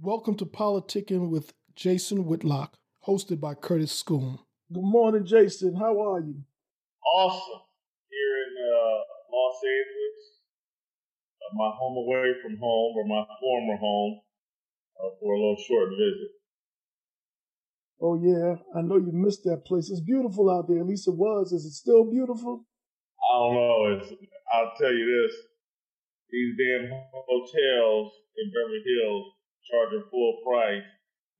Welcome to Politicking with Jason Whitlock, hosted by Curtis Schoon. Good morning, Jason. How are you? Awesome. Here in uh, Los Angeles, uh, my home away from home, or my former home, uh, for a little short visit. Oh, yeah. I know you missed that place. It's beautiful out there. At least it was. Is it still beautiful? I don't know. It's, I'll tell you this. These damn hotels in Beverly Hills charging full price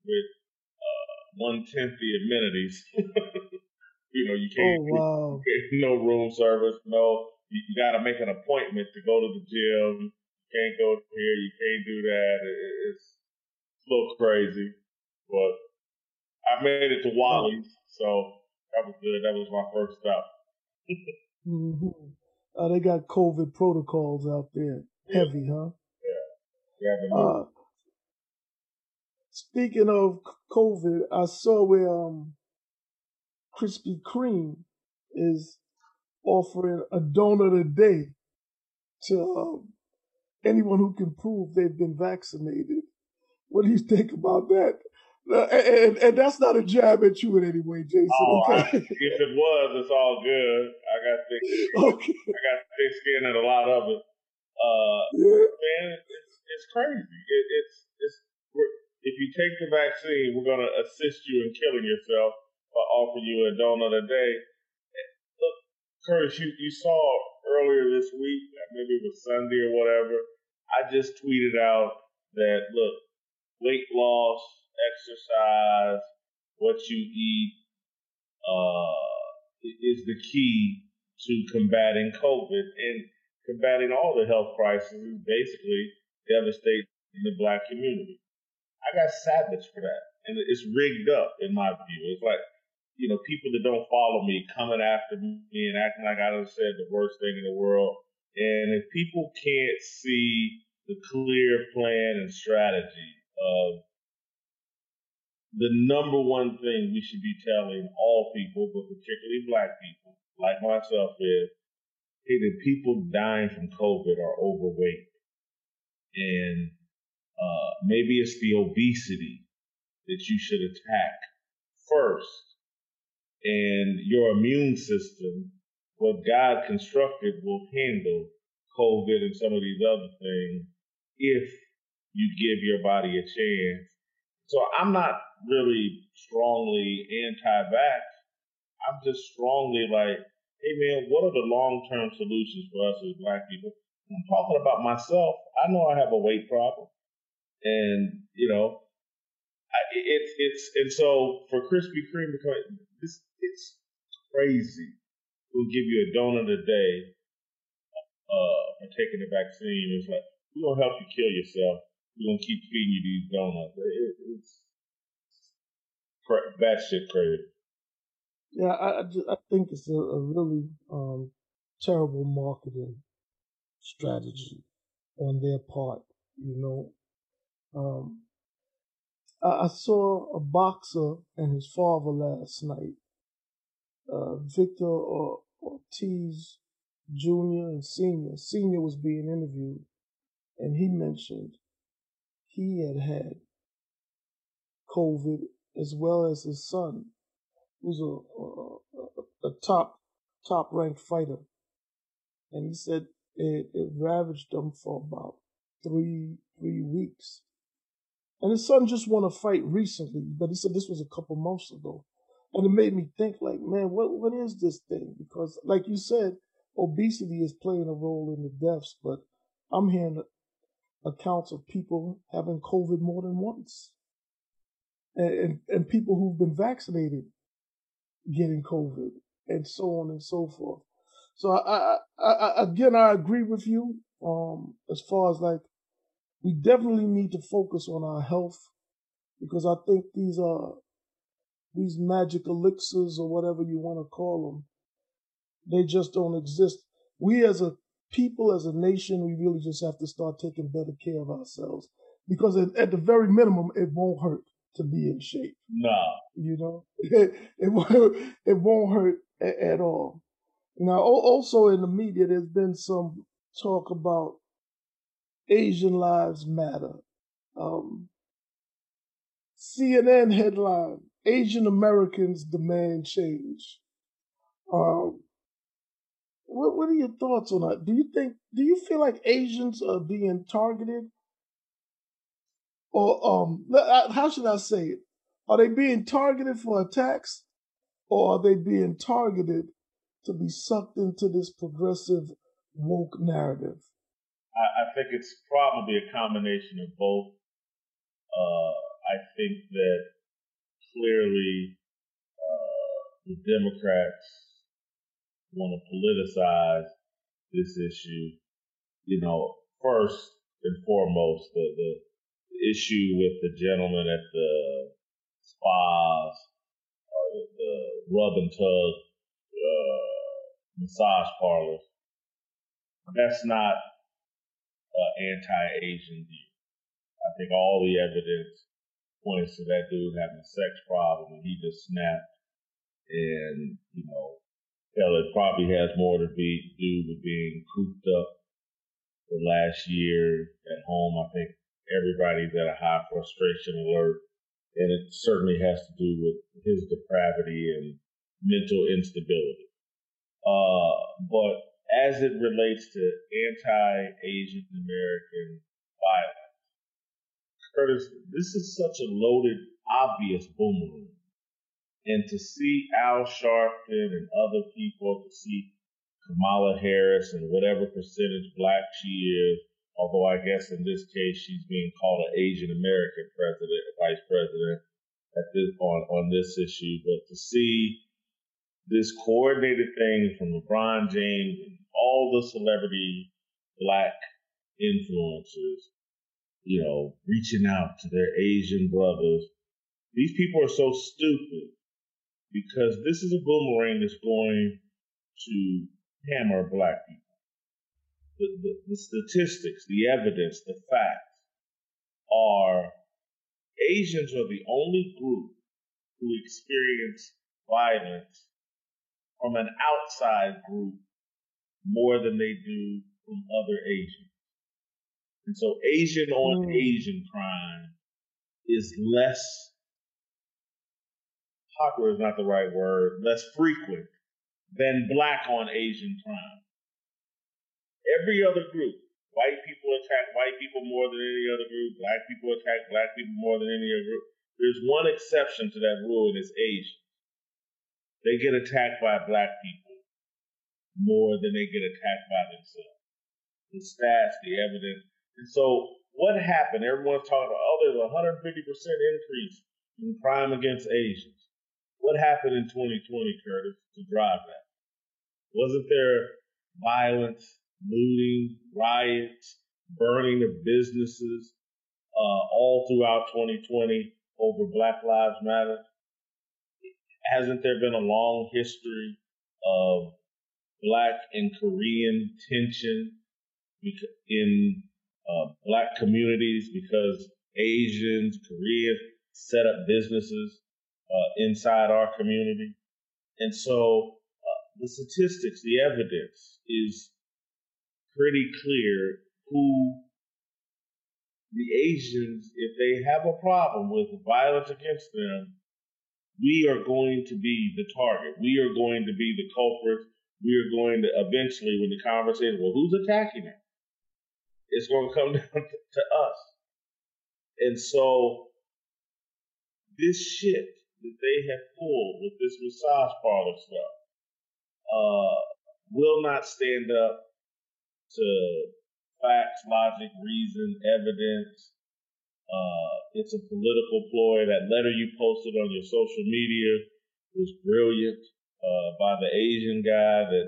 with uh, one tenth the amenities. you know, you can't. Oh wow! No room service. No, you, you got to make an appointment to go to the gym. You can't go here. You can't do that. It, it's a little crazy, but I made it to Wally's, so that was good. That was my first stop. mm-hmm. uh, they got COVID protocols out there. Yeah. Heavy, huh? Yeah. Yeah. Uh, Speaking of COVID, I saw where um, Krispy Kreme is offering a donut a day to um, anyone who can prove they've been vaccinated. What do you think about that? Uh, and, and, that's not a jab at you in any way, Jason. Oh, okay? I, if it was, it's all good. I got thick skin. Okay. I got thick skin and a lot of it. Uh, yeah. Man, it's it's crazy. It, it's it's if you take the vaccine, we're going to assist you in killing yourself by offering you a donut a day. Look, Curtis, you, you saw earlier this week, maybe it was Sunday or whatever, I just tweeted out that, look, weight loss, exercise, what you eat uh, is the key to combating COVID and combating all the health crises basically devastate the black community. I got savage for that. And it's rigged up in my view. It's like, you know, people that don't follow me coming after me and acting like I done said the worst thing in the world. And if people can't see the clear plan and strategy of the number one thing we should be telling all people, but particularly black people, like myself, is hey, the people dying from COVID are overweight. And uh, maybe it's the obesity that you should attack first. And your immune system, what God constructed, will handle COVID and some of these other things if you give your body a chance. So I'm not really strongly anti-vax. I'm just strongly like, hey man, what are the long-term solutions for us as black people? I'm talking about myself. I know I have a weight problem and you know, it's it's and so for Krispy Kreme this it's crazy. We'll give you a donut a day uh, for taking the vaccine. It's like we're gonna help you kill yourself. We're gonna keep feeding you these donuts. It, it's that shit crazy. Yeah, I I, I think it's a, a really um, terrible marketing strategy on their part. You know, um, I, saw a boxer and his father last night, uh, Victor Ortiz Jr. and Senior. Senior was being interviewed, and he mentioned he had had COVID as well as his son, who's a, a, a top top ranked fighter, and he said it, it ravaged them for about three three weeks. And his son just won a fight recently, but he said this was a couple months ago. And it made me think like, man, what what is this thing? Because like you said, obesity is playing a role in the deaths, but I'm hearing accounts of people having COVID more than once. And, and, and people who've been vaccinated getting COVID and so on and so forth. So I, I, I again, I agree with you, um, as far as like we definitely need to focus on our health because I think these are these magic elixirs or whatever you want to call them, they just don't exist. We as a people, as a nation, we really just have to start taking better care of ourselves because at, at the very minimum, it won't hurt to be in shape. No, you know, it, it won't it won't hurt at, at all. Now, also in the media, there's been some talk about Asian lives matter. Um, CNN headline: Asian Americans demand change. Um, what What are your thoughts on that? Do you think? Do you feel like Asians are being targeted, or um, how should I say it? Are they being targeted for attacks, or are they being targeted to be sucked into this progressive woke narrative? I, I think it's probably a combination of both. Uh, I think that clearly uh, the Democrats want to politicize this issue. You know, first and foremost, the, the issue with the gentleman at the spas, or the, the rub and tug uh, massage parlors, that's not uh, anti-Asian view. I think all the evidence points to that dude having a sex problem and he just snapped and, you know, Hell, it probably has more to be, do with being cooped up the last year at home. I think everybody's at a high frustration alert, and it certainly has to do with his depravity and mental instability. Uh, but as it relates to anti-Asian American violence, Curtis, this is such a loaded, obvious boomerang. And to see Al Sharpton and other people, to see Kamala Harris and whatever percentage black she is, although I guess in this case she's being called an Asian American president, vice president at this on, on this issue, but to see this coordinated thing from LeBron James and all the celebrity black influencers, you know, reaching out to their Asian brothers. These people are so stupid because this is a boomerang that's going to hammer black people. The, the, the statistics, the evidence, the facts are Asians are the only group who experience violence from an outside group more than they do from other Asians. And so Asian on mm. Asian crime is less popular is not the right word, less frequent than black on Asian crime. Every other group, white people attack white people more than any other group, black people attack black people more than any other group. There's one exception to that rule, and it's Asian. They get attacked by black people more than they get attacked by themselves. The stats, the evidence. And so what happened? Everyone's talking about, oh, there's a 150% increase in crime against Asians. What happened in 2020, Curtis, to drive that? Wasn't there violence, looting, riots, burning of businesses uh, all throughout 2020 over Black Lives Matter? Hasn't there been a long history of Black and Korean tension in uh, Black communities because Asians, Koreans set up businesses uh, inside our community. And so uh, the statistics, the evidence is pretty clear who the Asians, if they have a problem with violence against them, we are going to be the target. We are going to be the culprit. We are going to eventually, when the conversation, well, who's attacking it? It's going to come down to us. And so this shit that they have pulled with this massage parlor stuff uh, will not stand up to facts, logic, reason, evidence. Uh, it's a political ploy. That letter you posted on your social media was brilliant uh, by the Asian guy that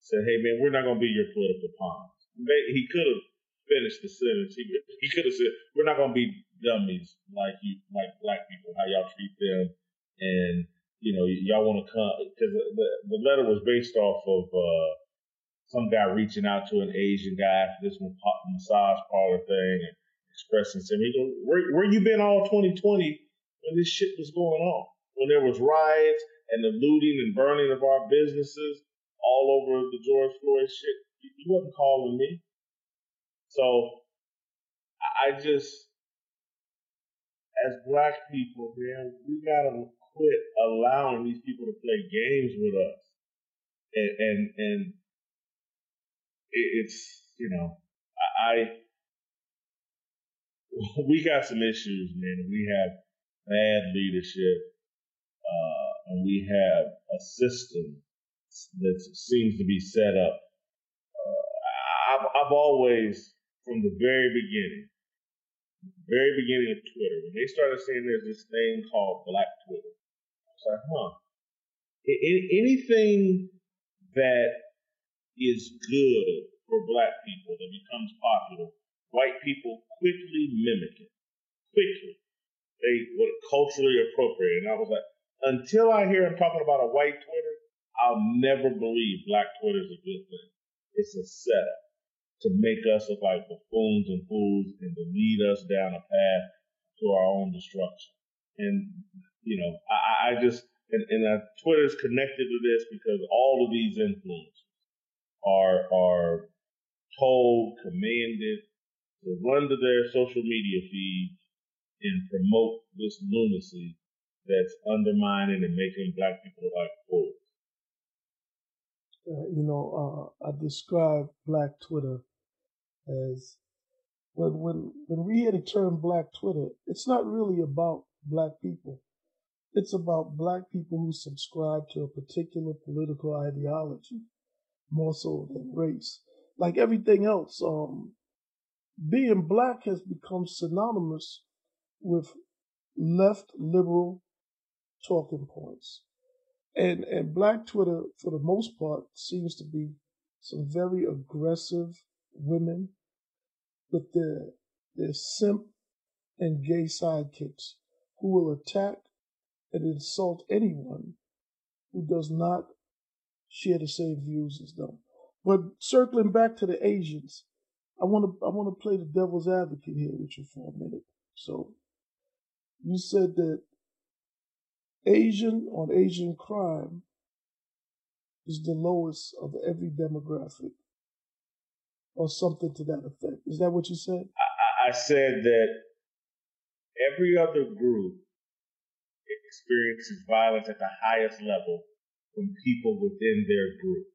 said, "Hey man, we're not going to be your political pawns." He could have finished the sentence. He, he could have said, "We're not going to be dummies like you, like black people, how y'all treat them, and you know y'all want to come because the, the letter was based off of uh, some guy reaching out to an Asian guy after this massage parlor thing and expressing. He goes, "Where where you been all 2020 when this shit was going on? When there was riots and the looting and burning of our businesses all over the George Floyd shit? You wasn't calling me." So I just as black people, man, we gotta quit allowing these people to play games with us. And and, and it's you know, I we got some issues, man. We have bad leadership, and we have a system that seems to be set up. Uh, I've, I've always, from the very beginning, very beginning of Twitter, when they started saying there's this thing called Black Twitter, I was like, huh. Anything that is good for Black people that becomes popular, white people quickly mimic it. Quickly. They were culturally appropriate. And I was like, until I hear him talking about a white Twitter, I'll never believe Black Twitter is a good thing. It's a setup to make us look like buffoons and fools and to lead us down a path to our own destruction. And, you know, I, I just, and, and uh, Twitter's connected to this because all of these influencers are, are told, commanded to run to their social media feeds and promote this lunacy that's undermining and making black people like fools. Uh, you know, uh, I describe Black Twitter as when when when we hear the term Black Twitter, it's not really about black people. It's about black people who subscribe to a particular political ideology, more so than race. Like everything else, um, being black has become synonymous with left liberal talking points. And and black Twitter, for the most part, seems to be some very aggressive women with their their simp and gay sidekicks who will attack and insult anyone who does not share the same views as them. But circling back to the Asians, I want to I want to play the devil's advocate here with you for a minute. So, you said that Asian on Asian crime is the lowest of every demographic, or something to that effect. Is that what you said? I, I said that every other group experiences violence at the highest level from people within their group.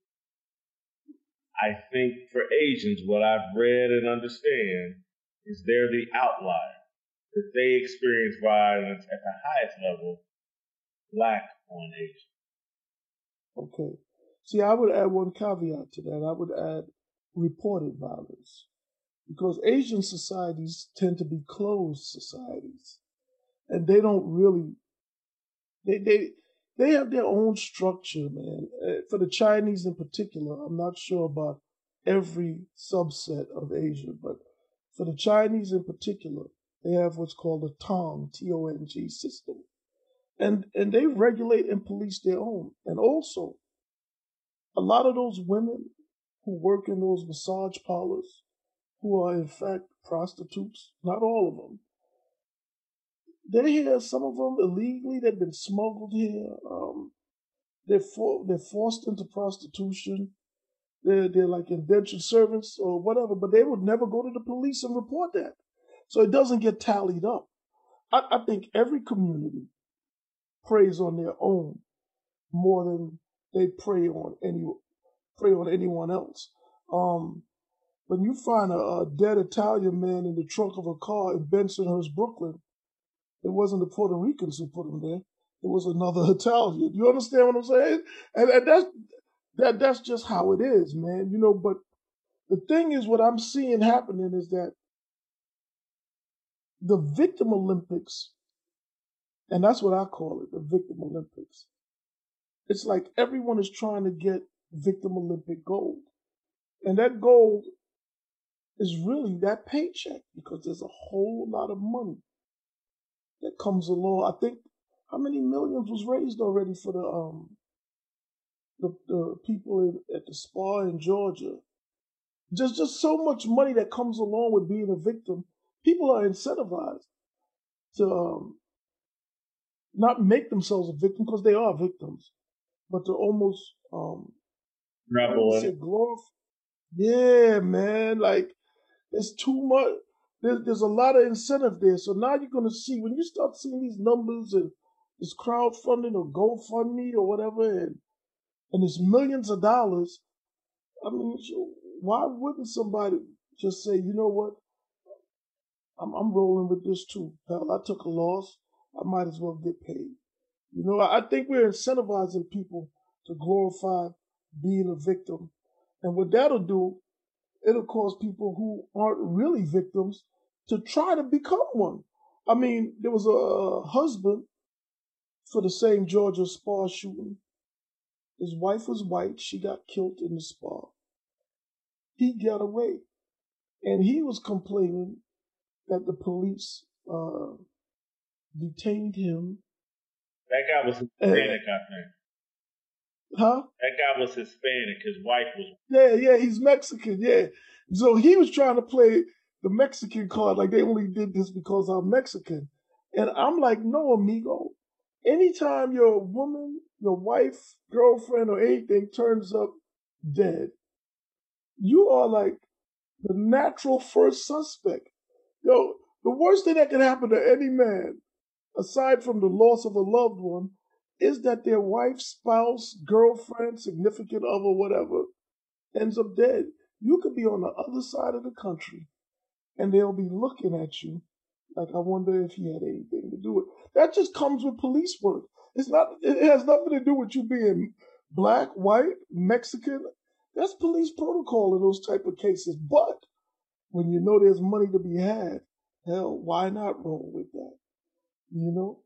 I think for Asians, what I've read and understand is they're the outlier. That they experience violence at the highest level black on Asian. Okay. See, I would add one caveat to that. I would add reported violence. Because Asian societies tend to be closed societies. And they don't really they they they have their own structure, man. Uh, for the Chinese in particular, I'm not sure about every subset of Asia, but for the Chinese in particular, they have what's called a Tong, T O N G system and and they regulate and police their own. And also, a lot of those women who work in those massage parlors, who are in fact prostitutes, not all of them. They're here. Some of them illegally. They've been smuggled here. Um, they're for, they're forced into prostitution. They're they're like indentured servants or whatever. But they would never go to the police and report that, so it doesn't get tallied up. I, I think every community preys on their own more than they prey on any prey on anyone else. Um, when you find a, a, dead Italian man in the trunk of a car in Bensonhurst, Brooklyn, it wasn't the Puerto Ricans who put him there. It was another Italian. You understand what I'm saying? And, and that's that that's just how it is, man. You know, but the thing is, what I'm seeing happening is that the victim Olympics and that's what I call it, the Victim Olympics. It's like everyone is trying to get Victim Olympic gold. And that gold is really that paycheck because there's a whole lot of money that comes along. I think how many millions was raised already for the um the, the people in, at the spa in Georgia. There's just so much money that comes along with being a victim. People are incentivized to um, not make themselves a victim because they are victims, but to almost um rebel glorify. Yeah, man, like it's too much. there's, there's a lot of incentive there. So now you're to see when you start seeing these numbers and this crowdfunding or GoFundMe or whatever, and and it's millions of dollars. I mean, why wouldn't somebody just say, you know what? I'm, I'm rolling with this too, pal. I took a loss. I might as well get paid. You know, I think we're incentivizing people to glorify being a victim. And what that'll do, it'll cause people who aren't really victims to try to become one. I mean, there was a husband for the same Georgia spa shooting. His wife was white. She got killed in the spa. He got away. And he was complaining that the police uh, detained him. That guy was Hispanic, uh, I think. Huh? That guy was Hispanic. His wife was. Yeah, yeah, he's Mexican. Yeah. So he was trying to play the Mexican card, like they only did this because I'm Mexican. And I'm like, no, amigo. Anytime your woman, your wife, girlfriend, or anything turns up dead, you are like the natural first suspect. Yo, the worst thing that can happen to any man, aside from the loss of a loved one, is that their wife, spouse, girlfriend, significant other, whatever, ends up dead. You could be on the other side of the country and they'll be looking at you like, I wonder if he had anything to do with it. That just comes with police work. It's not, it has nothing to do with you being black, white, Mexican. That's police protocol in those type of cases. But when you know there's money to be had, hell, why not roll with that? You know?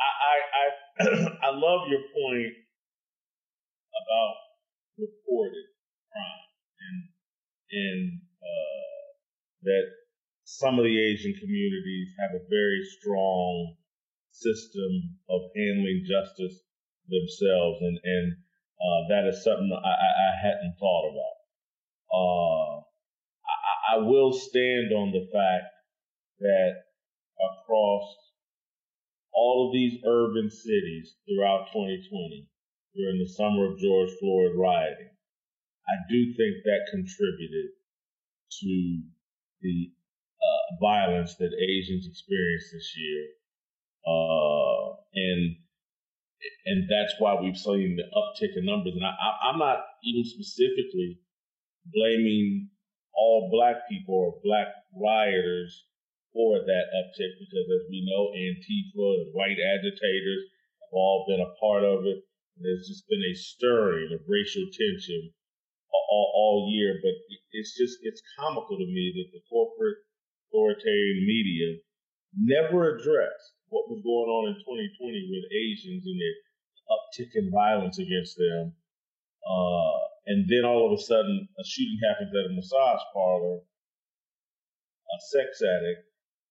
I I I, I love your point about reported crime and and uh, that some of the Asian communities have a very strong system of handling justice themselves, and and uh, that is something I, I, hadn't thought about. Uh, I, I will stand on the fact that across all of these urban cities throughout 2020, during the summer of George Floyd rioting, I do think that contributed to the uh, violence that Asians experienced this year. Uh, and and that's why we've seen the uptick in numbers. And I, I'm not even specifically blaming all black people or black rioters for that uptick because, as we know, Antifa and white agitators have all been a part of it. There's just been a stirring of racial tension all, all year, but it's just it's comical to me that the corporate authoritarian media never addressed what was going on in 2020 with Asians and the uptick in violence against them. Uh, and then all of a sudden, a shooting happens at a massage parlor. A sex addict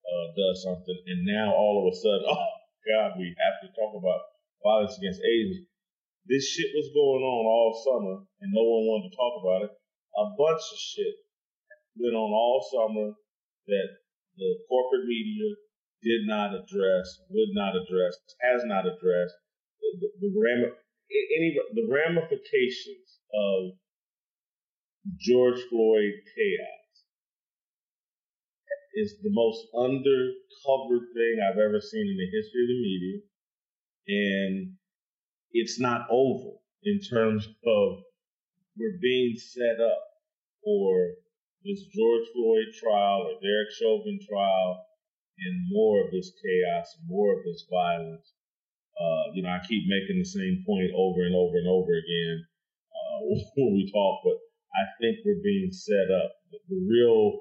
uh, does something, and now all of a sudden, oh God, we have to talk about violence against Asians. This shit was going on all summer, and no one wanted to talk about it. A bunch of shit went on all summer that the corporate media did not address, would not address, has not addressed. The, the, the, any, the ramifications of George Floyd chaos is the most undercovered thing I've ever seen in the history of the media. And it's not over in terms of we're being set up for this George Floyd trial or Derek Chauvin trial and more of this chaos, more of this violence. Uh, you know, I keep making the same point over and over and over again uh, when we talk, but I think we're being set up. The real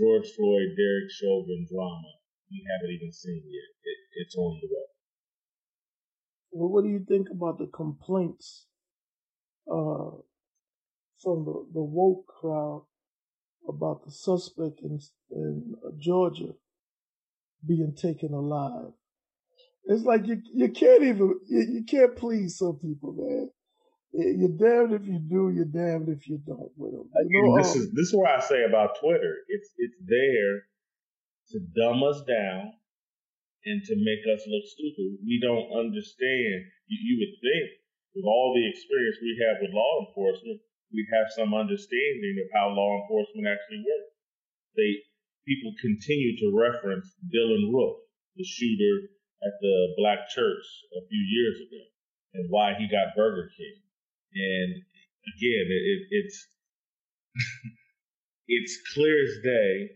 George Floyd, Derek Chauvin drama, we haven't even seen yet. It, it's on the way. Well, what do you think about the complaints uh, from the, the woke crowd about the suspect in, in Georgia being taken alive. It's like you you can't even you, you can't please some people, man. You're damned if you do. You're damned if you don't with them. Know, this um, is this is what I say about Twitter. It's it's there to dumb us down and to make us look stupid. We don't understand. You, you would think with all the experience we have with law enforcement, we have some understanding of how law enforcement actually works. They people continue to reference Dylann Roof, the shooter at the black church a few years ago, and why he got Burger King. And again, it, it, it's it's clear as day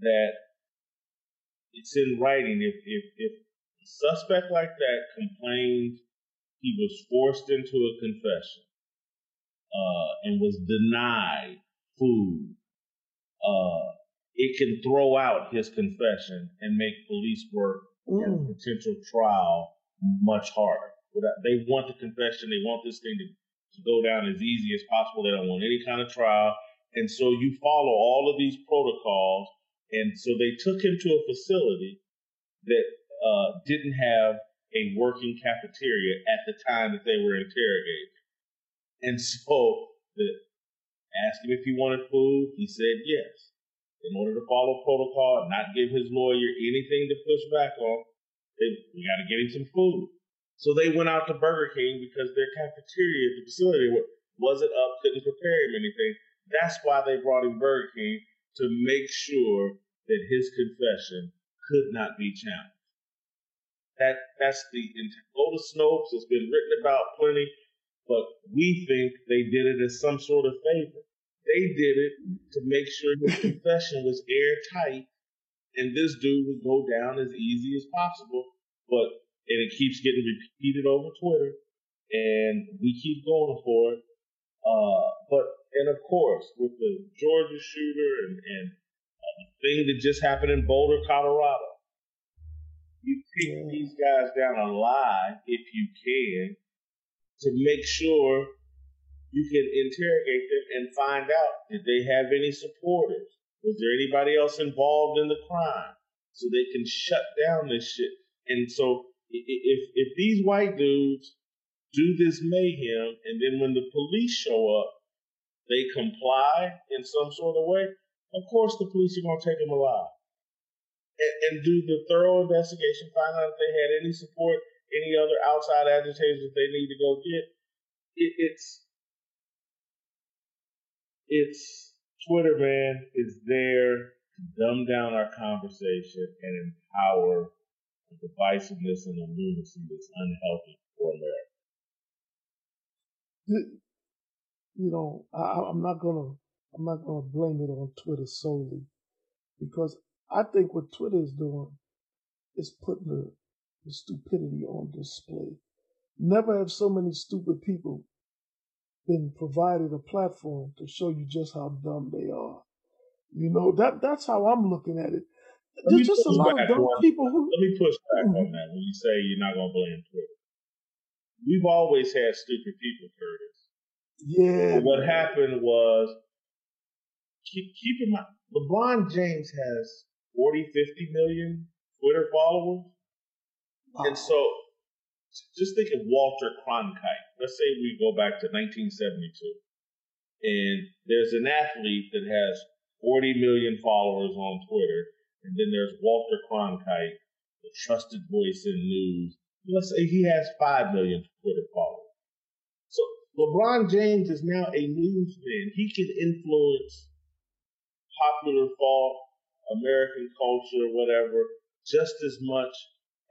that it's in writing. If if if a suspect like that complained he was forced into a confession uh, and was denied food, uh, it can throw out his confession and make police work mm. and potential trial much harder. They want the confession. They want this thing to, to go down as easy as possible. They don't want any kind of trial. And so you follow all of these protocols. And so they took him to a facility that uh, didn't have a working cafeteria at the time that they were interrogating. And so the, asked him if he wanted food. He said yes. In order to follow protocol and not give his lawyer anything to push back on, they, we got to get him some food. So they went out to Burger King because their cafeteria the facility wasn't up, couldn't prepare him anything. That's why they brought him Burger King to make sure that his confession could not be challenged. That that's the go to Snopes. It's been written about plenty, but we think they did it as some sort of favor. They did it to make sure his confession was airtight, and this dude would go down as easy as possible. But and it keeps getting repeated over Twitter, and we keep going for it. Uh, but and of course, with the Georgia shooter and and uh, the thing that just happened in Boulder, Colorado, you take these guys down alive if you can to make sure you can interrogate them and find out did they have any supporters? Was there anybody else involved in the crime? So they can shut down this shit. And so if if these white dudes do this mayhem and then when the police show up, they comply in some sort of way, of course the police are gonna take them alive. And, and do the thorough investigation, find out if they had any support, any other outside agitators that they need to go get. It, it's it's Twitter, man, is there to dumb down our conversation and empower divisiveness and the lunacy that's unhealthy for America. You know, I, I'm not gonna I'm not gonna blame it on Twitter solely because I think what Twitter is doing is putting the, the stupidity on display. Never have so many stupid people been provided a platform to show you just how dumb they are. You know, that that's how I'm looking at it. There's just a lot of dumb on, people who. Let me push back mm-hmm. on that when you say you're not going to blame Twitter. We've always had stupid people, Curtis. Yeah. But what happened was, keep, keep in mind, LeBron James has 40, 50 million Twitter followers. Wow. And so just think of Walter Cronkite. Let's say we go back to 1972, and there's an athlete that has 40 million followers on Twitter, and then there's Walter Cronkite, the trusted voice in news. Let's say he has 5 million Twitter followers. So LeBron James is now a newsman. He can influence popular thought, American culture, whatever, just as much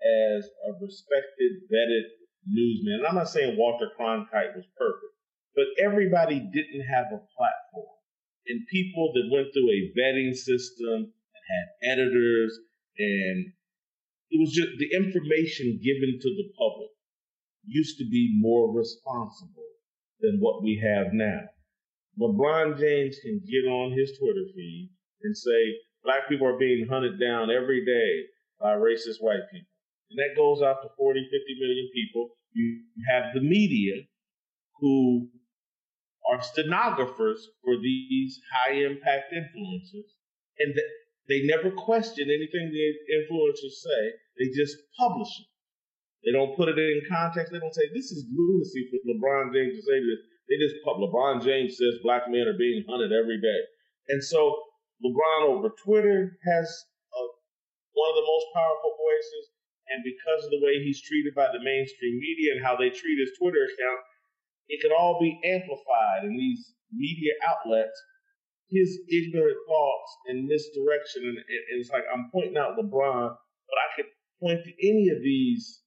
as a respected, vetted newsman. And I'm not saying Walter Cronkite was perfect, but everybody didn't have a platform. And people that went through a vetting system had editors and it was just the information given to the public used to be more responsible than what we have now. LeBron James can get on his Twitter feed and say black people are being hunted down every day by racist white people and that goes out to 40, 50 million people. You have the media who are stenographers for these high impact influencers, and they never question anything the influencers say. They just publish it. They don't put it in context. They don't say this is lunacy for LeBron James to say this. They just put LeBron James says black men are being hunted every day, and so LeBron over Twitter has a, one of the most powerful voices. And because of the way he's treated by the mainstream media and how they treat his Twitter account, it can all be amplified in these media outlets his ignorant thoughts and misdirection. And, it's like I'm pointing out LeBron, but I could point to any of these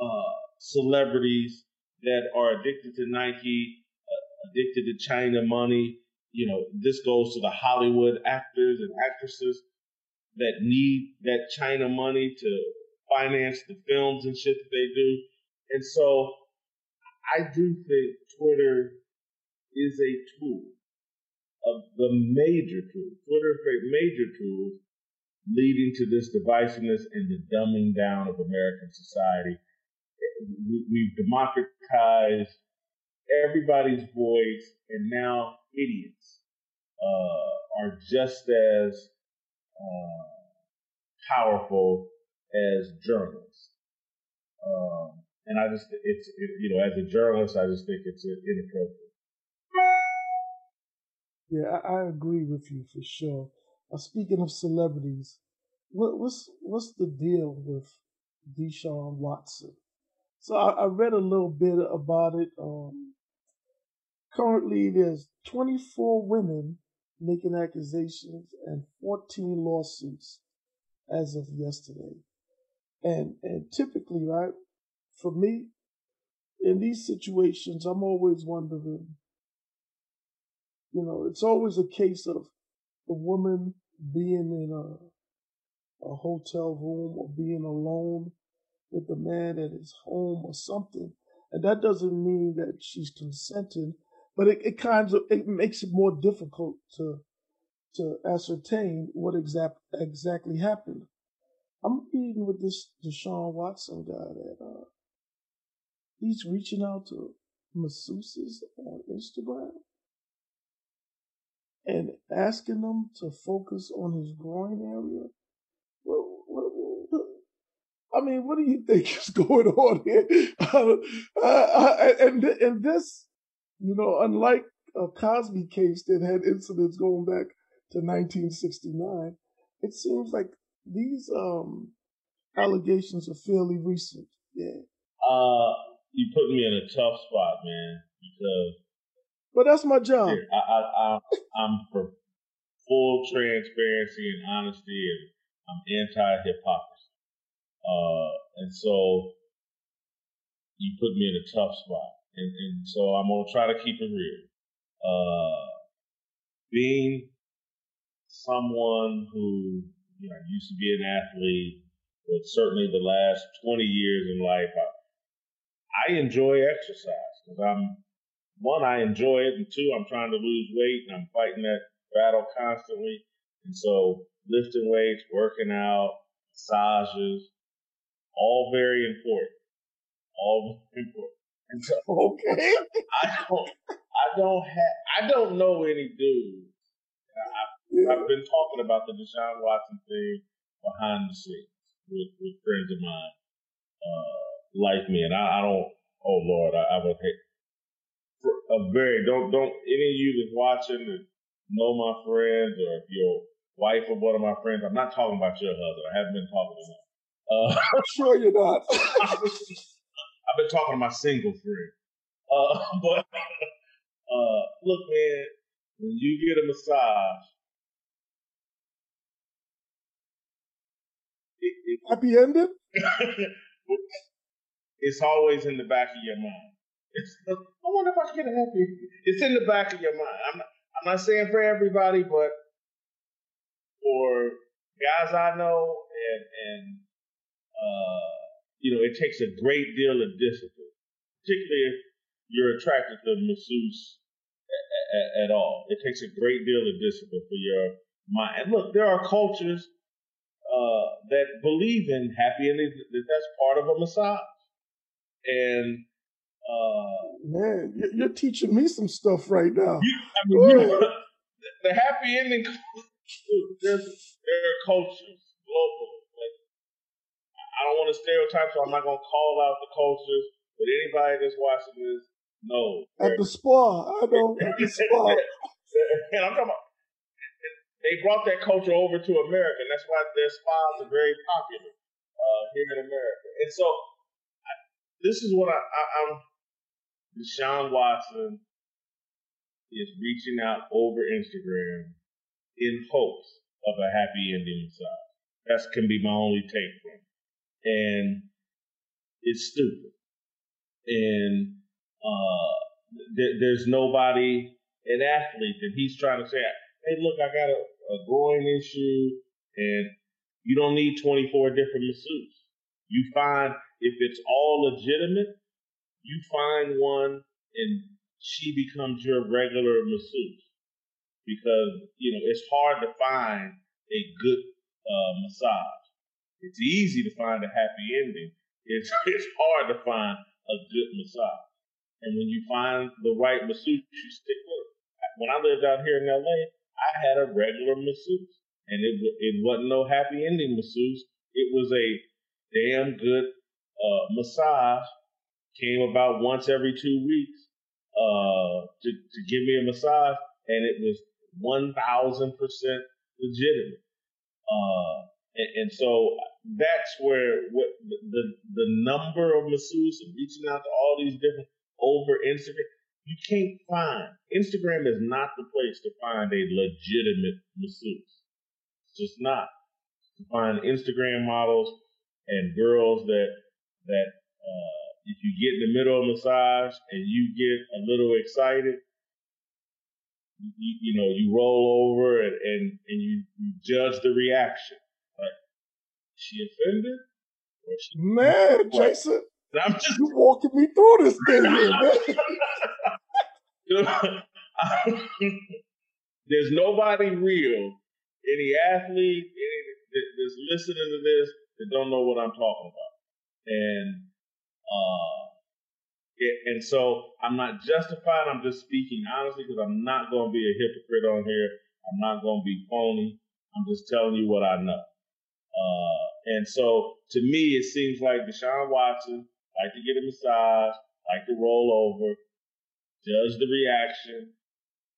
uh, celebrities that are addicted to Nike, uh, addicted to China money. You know, this goes to the Hollywood actors and actresses that need that China money to finance the films and shit that they do. And so I do think Twitter is a tool of the major tools. Twitter is a major tools leading to this divisiveness and the dumbing down of American society. We've democratized everybody's voice, and now idiots uh, are just as uh, powerful as journalists. Um, and I just, it's, it, you know, as a journalist, I just think it's inappropriate. Yeah, I, I agree with you for sure. Uh, speaking of celebrities, what, what's what's the deal with Deshaun Watson? So I, I read a little bit about it. Um, currently, there's 24 women making accusations and 14 lawsuits as of yesterday. And and typically, right, for me, in these situations, I'm always wondering, you know, it's always a case of the woman being in a a hotel room or being alone with the man at his home or something. And that doesn't mean that she's consenting, but it, it kind of it makes it more difficult to to ascertain what exact exactly happened. I'm reading with this Deshaun Watson guy that uh, he's reaching out to masseuses on Instagram asking them to focus on his groin area. What, what, what, I mean, what do you think is going on here? Uh, uh, and and this, you know, unlike a Cosby case that had incidents going back to 1969, it seems like these um, allegations are fairly recent. Yeah. Uh, you put me in a tough spot, man, because. But that's my job. I, I, I, I'm for full transparency and honesty, and I'm anti hypocrisy. Uh, and so you put me in a tough spot, and, and so I'm gonna try to keep it real. Uh, being someone who you know, used to be an athlete, but certainly the last 20 years in life, I, I enjoy exercise because I'm one, I enjoy it, and two, I'm trying to lose weight and I'm fighting that battle constantly. And so, lifting weights, working out, massages, all very important. All important. And so, okay. I don't, I don't have, I don't know any dudes. I, I've been talking about the Deshaun Watson thing behind the scenes with, with friends of mine uh, like me, and I, I don't. Oh Lord, I, I would hate a very don't don't any of you that's watching and know my friends or if your wife or one of my friends. I'm not talking about your husband. I haven't been talking to him. Uh, I'm sure you're not. I've been talking to my single friend. Uh, but uh, look, man, when you get a massage happy ending? it's always in the back of your mind. It's, I wonder if I can get a happy. It's in the back of your mind. I'm not, I'm not saying for everybody, but for guys I know, and and uh, you know, it takes a great deal of discipline, particularly if you're attracted to masseuse at, at, all. It takes a great deal of discipline for your mind. And look, there are cultures uh, that believe in happy endings that that's part of a massage. And uh, man, you're teaching me some stuff right now. You, I mean, you know, the happy ending. There's there are cultures globally. Like, I don't want to stereotype, so I'm not going to call out the cultures. But anybody that's watching this knows. At the spa, I don't know. At the spa. and I'm talking about they brought that culture over to America, and that's why their spas are very popular uh, here in America. And so, I, this is what I, I, I'm. Deshaun Watson is reaching out over Instagram in hopes of a happy ending massage. That can be my only take from it. And it's stupid. And uh, th- there's nobody, an athlete, that he's trying to say, hey, look, I got a, a groin issue, and you don't need 24 different masseuse. You find, if it's all legitimate, you find one and she becomes your regular masseuse because you know it's hard to find a good uh, massage. It's easy to find a happy ending. It's it's hard to find a good massage. And when you find the right masseuse, you stick with it. When I lived out here in LA, I had a regular masseuse, and it it wasn't no happy ending masseuse. It was a damn good uh, massage. Came about once every two weeks uh, to to give me a massage, and it was one thousand percent legitimate. Uh, and, and, so that's where what the, the, the number of masseuses reaching out to all these different over Instagram. You can't find Instagram is not the place to find a legitimate masseuse. It's just not. To find Instagram models and girls that that uh, if you get in the middle of a massage and you get a little excited, you, you know, you roll over and, and, and you, you judge the reaction. Like, she offended? Or she man, what? Jason, I'm just you walking me through this thing here, man. There's nobody real, any athlete, any that's listening to this that don't know what I'm talking about. And uh, it, and so I'm not justified. I'm just speaking honestly because I'm not going to be a hypocrite on here. I'm not going to be phony. I'm just telling you what I know. Uh, and so to me, it seems like Deshaun Watson like to get a massage, like to roll over, judge the reaction,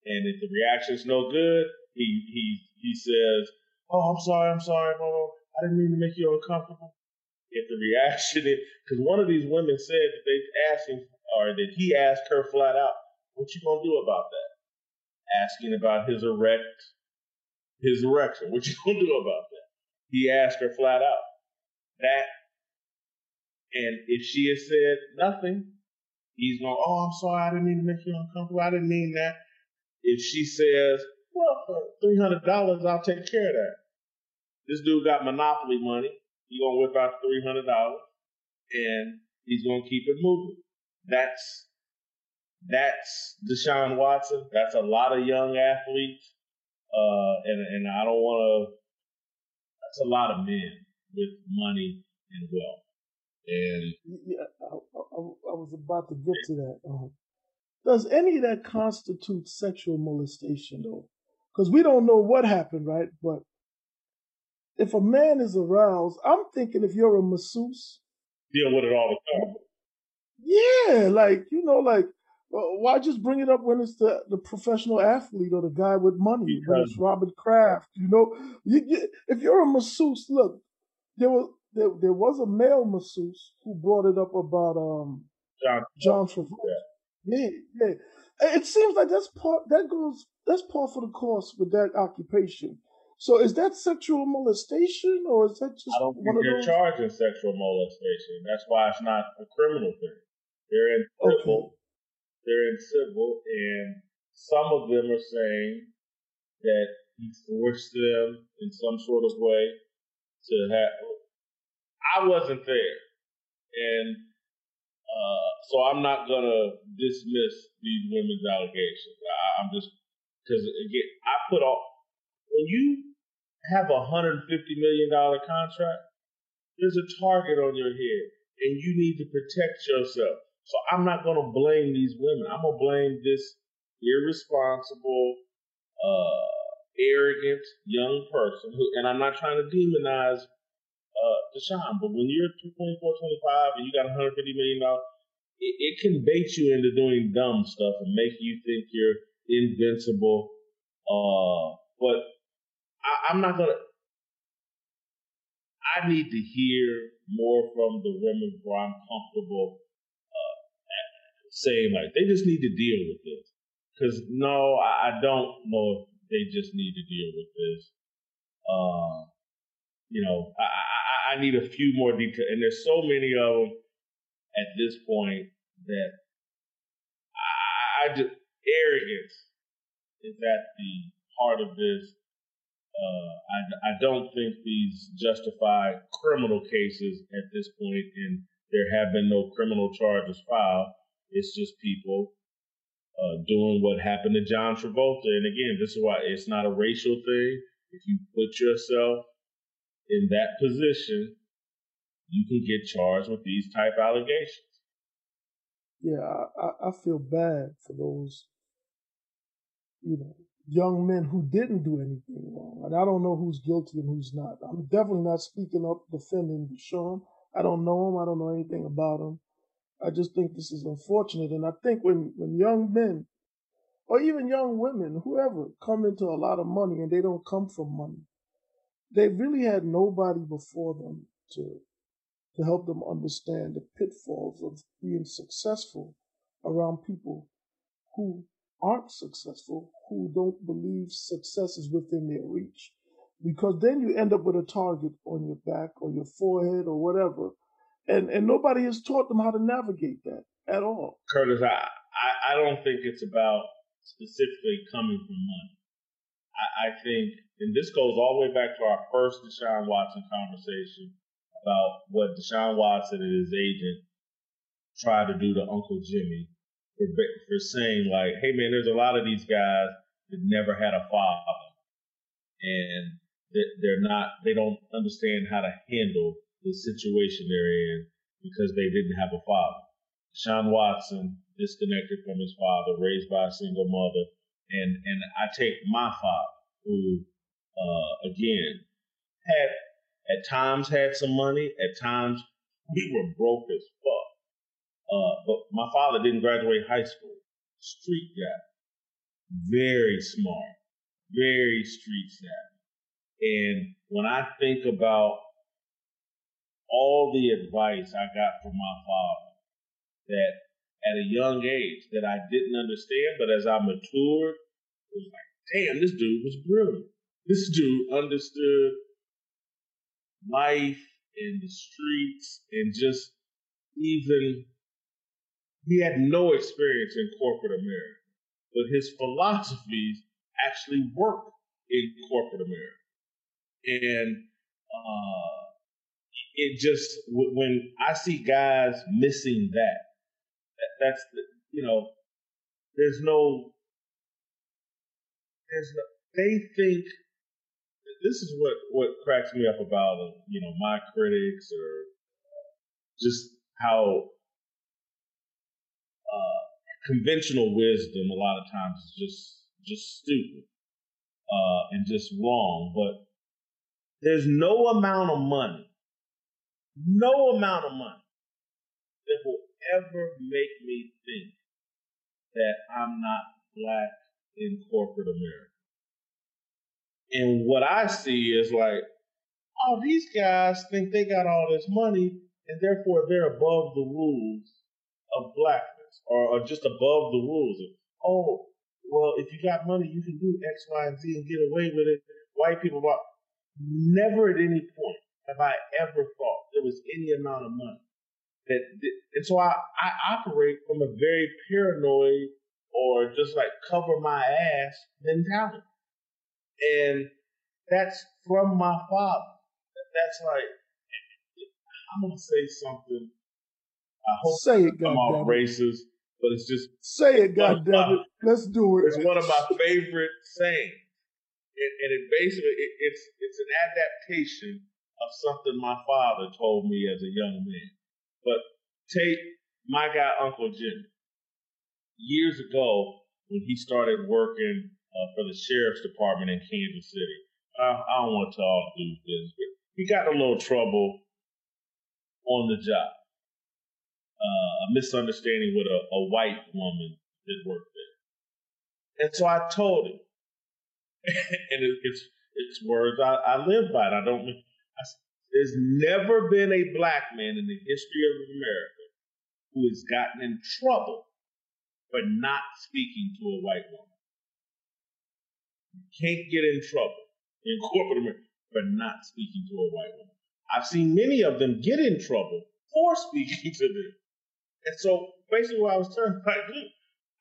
and if the reaction's no good, he he he says, "Oh, I'm sorry, I'm sorry, Momo. I didn't mean to make you uncomfortable." If the reaction is because one of these women said that they asked him or that he asked her flat out, "What you gonna do about that?" Asking about his erect, his erection. What you gonna do about that? He asked her flat out. That, and if she had said nothing, he's going, "Oh, I'm sorry, I didn't mean to make you uncomfortable. I didn't mean that." If she says, "Well, for three hundred dollars, I'll take care of that," this dude got monopoly money. He gonna whip out three hundred dollars, and he's gonna keep it moving. That's that's Deshaun Watson. That's a lot of young athletes, uh, and and I don't want to. That's a lot of men with money and wealth. And yeah, I, I, I was about to get to that. Um, does any of that constitute sexual molestation, though? Because we don't know what happened, right? But if a man is aroused, I'm thinking if you're a masseuse, deal with it all the time. Yeah, like you know, like why just bring it up when it's the, the professional athlete or the guy with money? Because when it's Robert Kraft, you know, you, you, if you're a masseuse, look, there was there, there was a male masseuse who brought it up about um John John Travolta. Yeah. yeah, yeah. It seems like that's part that goes that's part for the course with that occupation. So is that sexual molestation or is that just I don't think they're those? charging sexual molestation. That's why it's not a criminal thing. They're in civil. Okay. They're in civil, and some of them are saying that he forced them in some sort of way to have. I wasn't there, and uh, so I'm not gonna dismiss these women's allegations. I, I'm just because again, I put all when you have a $150 million contract, there's a target on your head and you need to protect yourself. So I'm not going to blame these women. I'm going to blame this irresponsible, uh, arrogant young person who, and I'm not trying to demonize uh, Deshaun, but when you're 24, 25 and you got 150 million dollars, it, it can bait you into doing dumb stuff and make you think you're invincible. Uh, but I, am not gonna. I need to hear more from the women where I'm comfortable uh, saying like they just need to deal with this. because no, I, I don't know if they just need to deal with this. Uh, you know, I, I, I need a few more details, and there's so many of them at this point that I, I just arrogance is at the heart of this. Uh, I, I don't think these justify criminal cases at this point, and there have been no criminal charges filed. It's just people uh, doing what happened to John Travolta. And again, this is why it's not a racial thing. If you put yourself in that position, you can get charged with these type allegations. Yeah, I, I feel bad for those, you know, young men who didn't do anything wrong. And I don't know who's guilty and who's not. I'm definitely not speaking up defending Deshaun. I don't know him. I don't know anything about him. I just think this is unfortunate. And I think when, when young men or even young women, whoever, come into a lot of money and they don't come from money, they really had nobody before them to to help them understand the pitfalls of being successful around people who aren't successful, who don't believe success is within their reach. Because then you end up with a target on your back or your forehead or whatever. And and nobody has taught them how to navigate that at all. Curtis, I, I, I don't think it's about specifically coming from money. I, I think, and this goes all the way back to our first Deshaun Watson conversation about what Deshaun Watson and his agent tried to do to Uncle Jimmy for, for saying like, hey man, there's a lot of these guys that never had a father, and they're not, they don't understand how to handle the situation they're in because they didn't have a father. Deshaun Watson, disconnected from his father, raised by a single mother, and and I take my father, who uh, again had at times had some money, at times we were broke as fuck. Uh, but my father didn't graduate high school. Street guy. Very smart. Very street savvy. And when I think about all the advice I got from my father that at a young age that I didn't understand, but as I matured, it was like, damn, this dude was brilliant. This dude understood life in the streets and just even he had no experience in corporate America, but his philosophies actually work in corporate America. And uh, it just when I see guys missing that, that that's the, you know, there's no, there's no, they think this is what what cracks me up about uh, you know my critics or just how uh, conventional wisdom a lot of times is just just stupid uh, and just wrong. But there's no amount of money, no amount of money that will ever make me think that I'm not black in corporate America. And what I see is like, oh, these guys think they got all this money and therefore they're above the rules of blackness or, or just above the rules oh, well, if you got money, you can do X, Y, and Z and get away with it. White people, but never at any point have I ever thought there was any amount of money that, and so I, I operate from a very paranoid or just like cover my ass mentality. And that's from my father. That's like, I'm going to say something. I hope say it, I'm off racist, but it's just. Say it, goddammit. Let's do it. It's one of my favorite sayings. And, and it basically, it, it's, it's an adaptation of something my father told me as a young man. But take my guy, Uncle Jimmy. Years ago, when he started working uh, for the sheriff's department in Kansas City. I, I don't want to all the business, but he got a little trouble on the job. Uh, a misunderstanding with a, a white woman that worked there. And so I told him, and it, it's it's words I, I live by. I don't. I, there's never been a black man in the history of America who has gotten in trouble for not speaking to a white woman. You can't get in trouble in corporate America for not speaking to a white woman. I've seen many of them get in trouble for speaking to them. And so basically what I was telling like, look,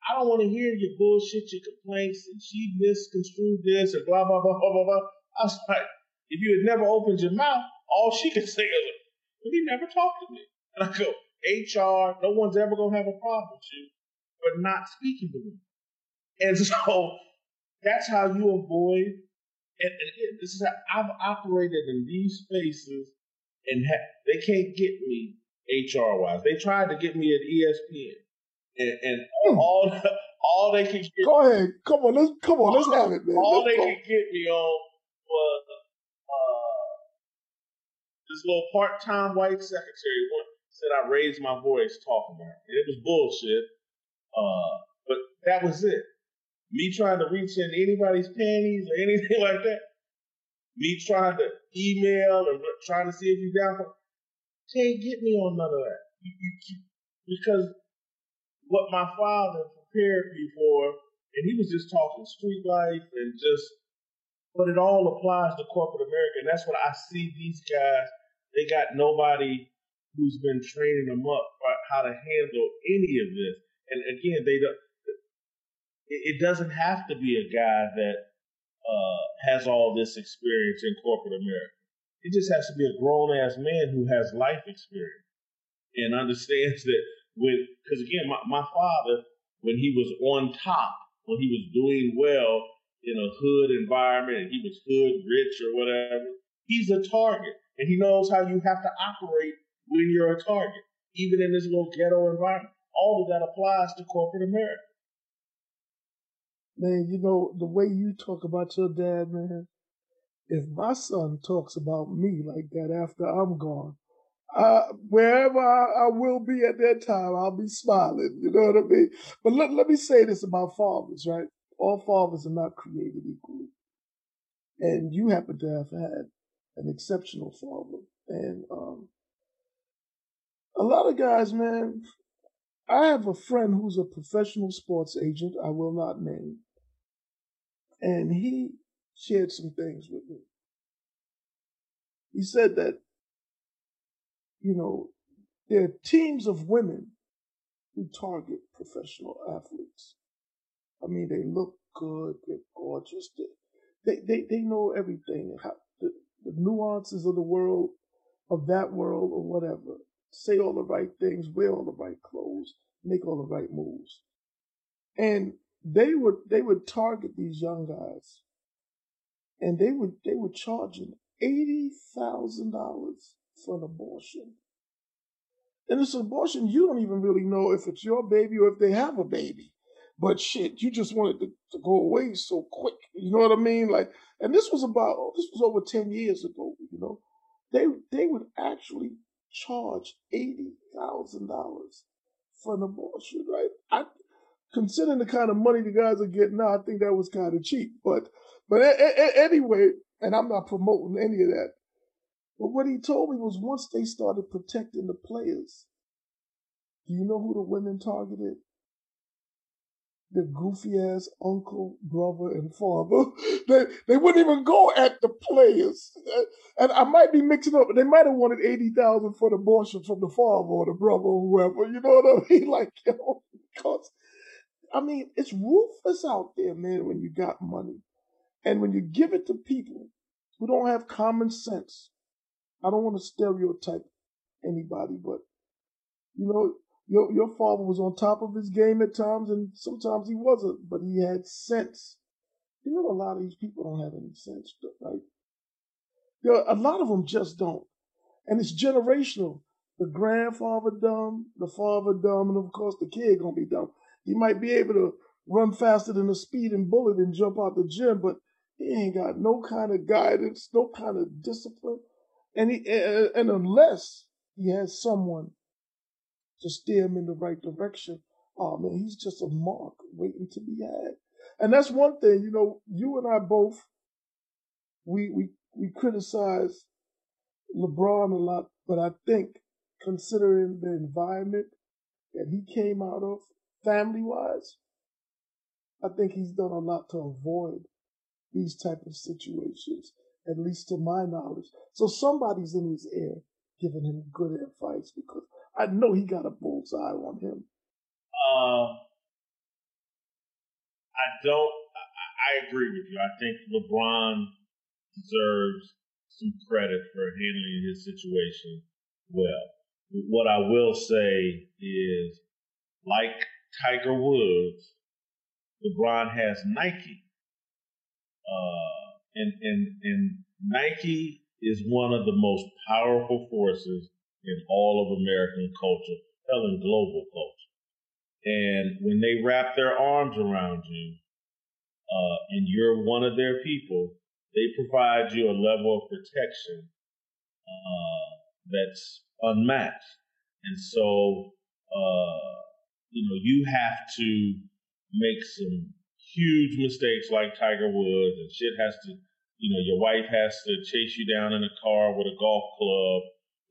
I don't want to hear your bullshit, your complaints, and she misconstrued this and blah, blah, blah, blah, blah, blah. I was like, if you had never opened your mouth, all she could say is, well, he never talked to me. And I go, HR, no one's ever going to have a problem with you for not speaking to me. And so that's how you avoid, and, and again, this is how I've operated in these spaces and ha- they can't get me HR wise. They tried to get me at ESPN, and, and hmm. all all they can get. Go ahead, come on, let's come on, let's have it, man. All let's they go. could get me on was uh, this little part time white secretary one said I raised my voice talking about it. And it was bullshit. Uh, but that was it. Me trying to reach in anybody's panties or anything like that. Me trying to email and trying to see if you're down for can't get me on none of that. You, you, because what my father prepared me for, and he was just talking street life and just, but it all applies to corporate America. And that's what I see these guys, they got nobody who's been training them up for how to handle any of this. And again, they don't, it doesn't have to be a guy that uh, has all this experience in corporate America. It just has to be a grown ass man who has life experience and understands that when, because again, my, my father, when he was on top, when he was doing well in a hood environment and he was hood rich or whatever, he's a target and he knows how you have to operate when you're a target, even in this little ghetto environment. All of that applies to corporate America. Man, you know, the way you talk about your dad, man, if my son talks about me like that after I'm gone, uh, wherever I, I, will be at that time, I'll be smiling. You know what I mean? But let, let me say this about fathers, right? All fathers are not created equally. And you happen to have had an exceptional father. And um, a lot of guys, man, I have a friend who's a professional sports agent, I will not name. And he shared some things with me. He said that, you know, there are teams of women who target professional athletes. I mean, they look good, they're gorgeous, they, they, they know everything, how, the, the nuances of the world, of that world, or whatever. Say all the right things, wear all the right clothes, make all the right moves. And they would they would target these young guys and they were they were charging eighty thousand dollars for an abortion. And this abortion, you don't even really know if it's your baby or if they have a baby. But shit, you just wanted to, to go away so quick. You know what I mean? Like, and this was about oh, this was over ten years ago. You know, they they would actually charge eighty thousand dollars for an abortion, right? I considering the kind of money the guys are getting now, I think that was kind of cheap. But but a- a- anyway, and I'm not promoting any of that. But what he told me was once they started protecting the players, do you know who the women targeted? The goofy ass uncle, brother, and father. they they wouldn't even go at the players. And I might be mixing up, but they might have wanted eighty thousand for the abortion from the father or the brother or whoever. You know what I mean? Like, yo, because I mean, it's ruthless out there, man, when you got money. And when you give it to people who don't have common sense, I don't want to stereotype anybody, but you know, your your father was on top of his game at times, and sometimes he wasn't, but he had sense. You know, a lot of these people don't have any sense, right? A lot of them just don't, and it's generational. The grandfather dumb, the father dumb, and of course the kid gonna be dumb. He might be able to run faster than a speeding bullet and jump out the gym, but he ain't got no kind of guidance, no kind of discipline, and he and unless he has someone to steer him in the right direction, oh man, he's just a mark waiting to be had. And that's one thing, you know, you and I both we we we criticize LeBron a lot, but I think considering the environment that he came out of family wise, I think he's done a lot to avoid these type of situations, at least to my knowledge. So somebody's in his ear giving him good advice because I know he got a bullseye on him. Uh, I don't. I, I agree with you. I think LeBron deserves some credit for handling his situation well. What I will say is, like Tiger Woods, LeBron has Nike. Uh, and, and, and Nike is one of the most powerful forces in all of American culture, hell, in global culture. And when they wrap their arms around you, uh, and you're one of their people, they provide you a level of protection uh, that's unmatched. And so, uh, you know, you have to make some huge mistakes like Tiger Woods, and shit has to, you know, your wife has to chase you down in a car with a golf club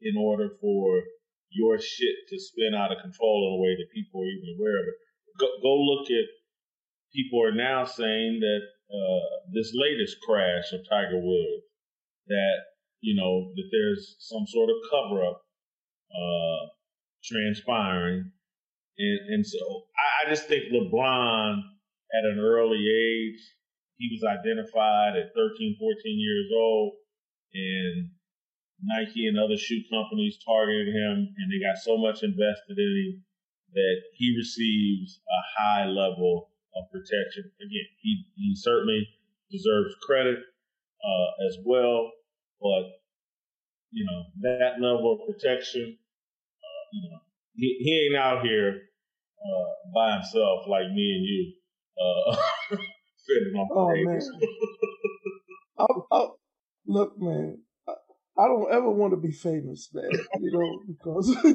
in order for your shit to spin out of control in a way that people are even aware of it. Go, go look at people are now saying that uh, this latest crash of Tiger Woods, that you know that there's some sort of cover up uh, transpiring, and and so I, I just think LeBron at an early age, he was identified at 13, 14 years old, and Nike and other shoe companies targeted him, and they got so much invested in him that he receives a high level of protection. Again, he, he certainly deserves credit uh, as well, but you know that level of protection, uh, you know, he, he ain't out here uh, by himself like me and you uh, oh man, I, I, look, man, I, I don't ever want to be famous, man. You know, because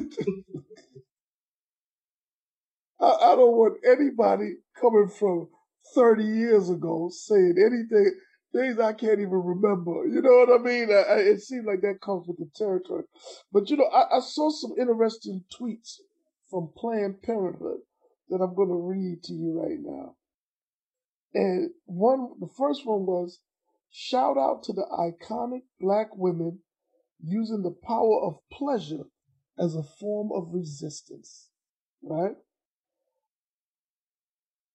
I, I don't want anybody coming from thirty years ago saying anything things I can't even remember. You know what I mean? I, I, it seems like that comes with the territory. But you know, I, I, saw some interesting tweets from Planned Parenthood that I'm going to read to you right now. And one, the first one was shout out to the iconic black women using the power of pleasure as a form of resistance, right?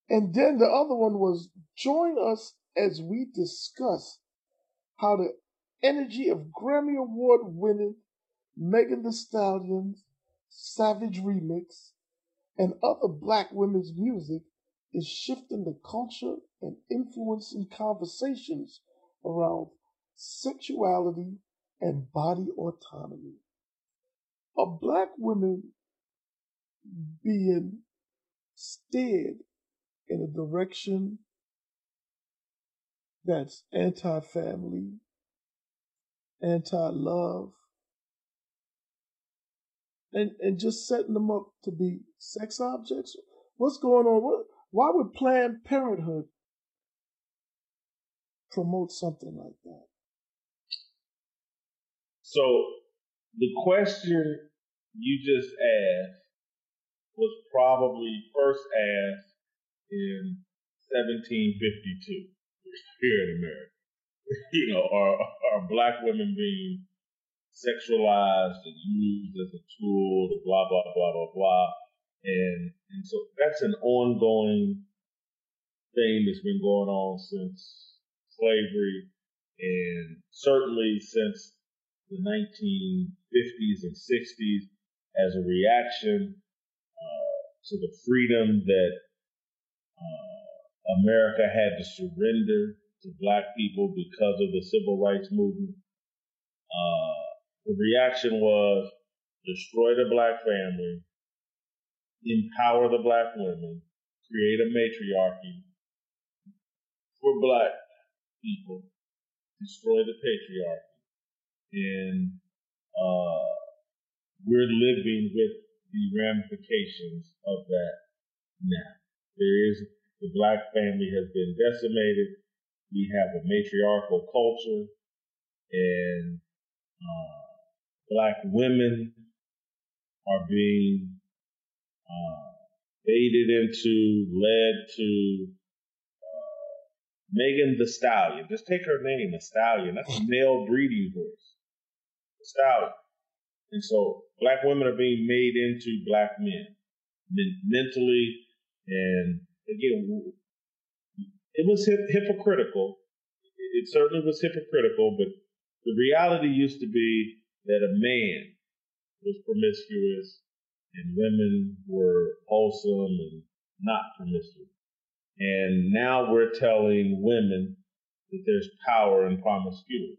And then the other one was join us as we discuss how the energy of Grammy Award winning Megan Thee Stallion's Savage Remix and other black women's music is shifting the culture and influencing conversations around sexuality and body autonomy. A black woman being steered in a direction that's anti family, anti love, and, and just setting them up to be sex objects. What's going on? What, why would Planned Parenthood promote something like that? So the question you just asked was probably first asked in 1752 here in America. you know, are, are black women being sexualized and used as a tool to blah, blah, blah, blah, blah. And, and so that's an ongoing thing that's been going on since slavery and certainly since the 1950s and 60s as a reaction uh, to the freedom that uh, America had to surrender to black people because of the civil rights movement. Uh, the reaction was destroy the black family, empower the black women, create a matriarchy for black people, destroy the patriarchy. And uh, we're living with the ramifications of that now. There is, the black family has been decimated. We have a matriarchal culture and uh, black women are being uh, faded into, led to uh, Megan Thee Stallion. Just take her name, the stallion. That's a male breeding horse. A stallion. And so black women are being made into black men mentally. And again, it was hip- hypocritical. It certainly was hypocritical, but the reality used to be that a man was promiscuous and women were wholesome and not promiscuous. And now we're telling women that there's power in promiscuity.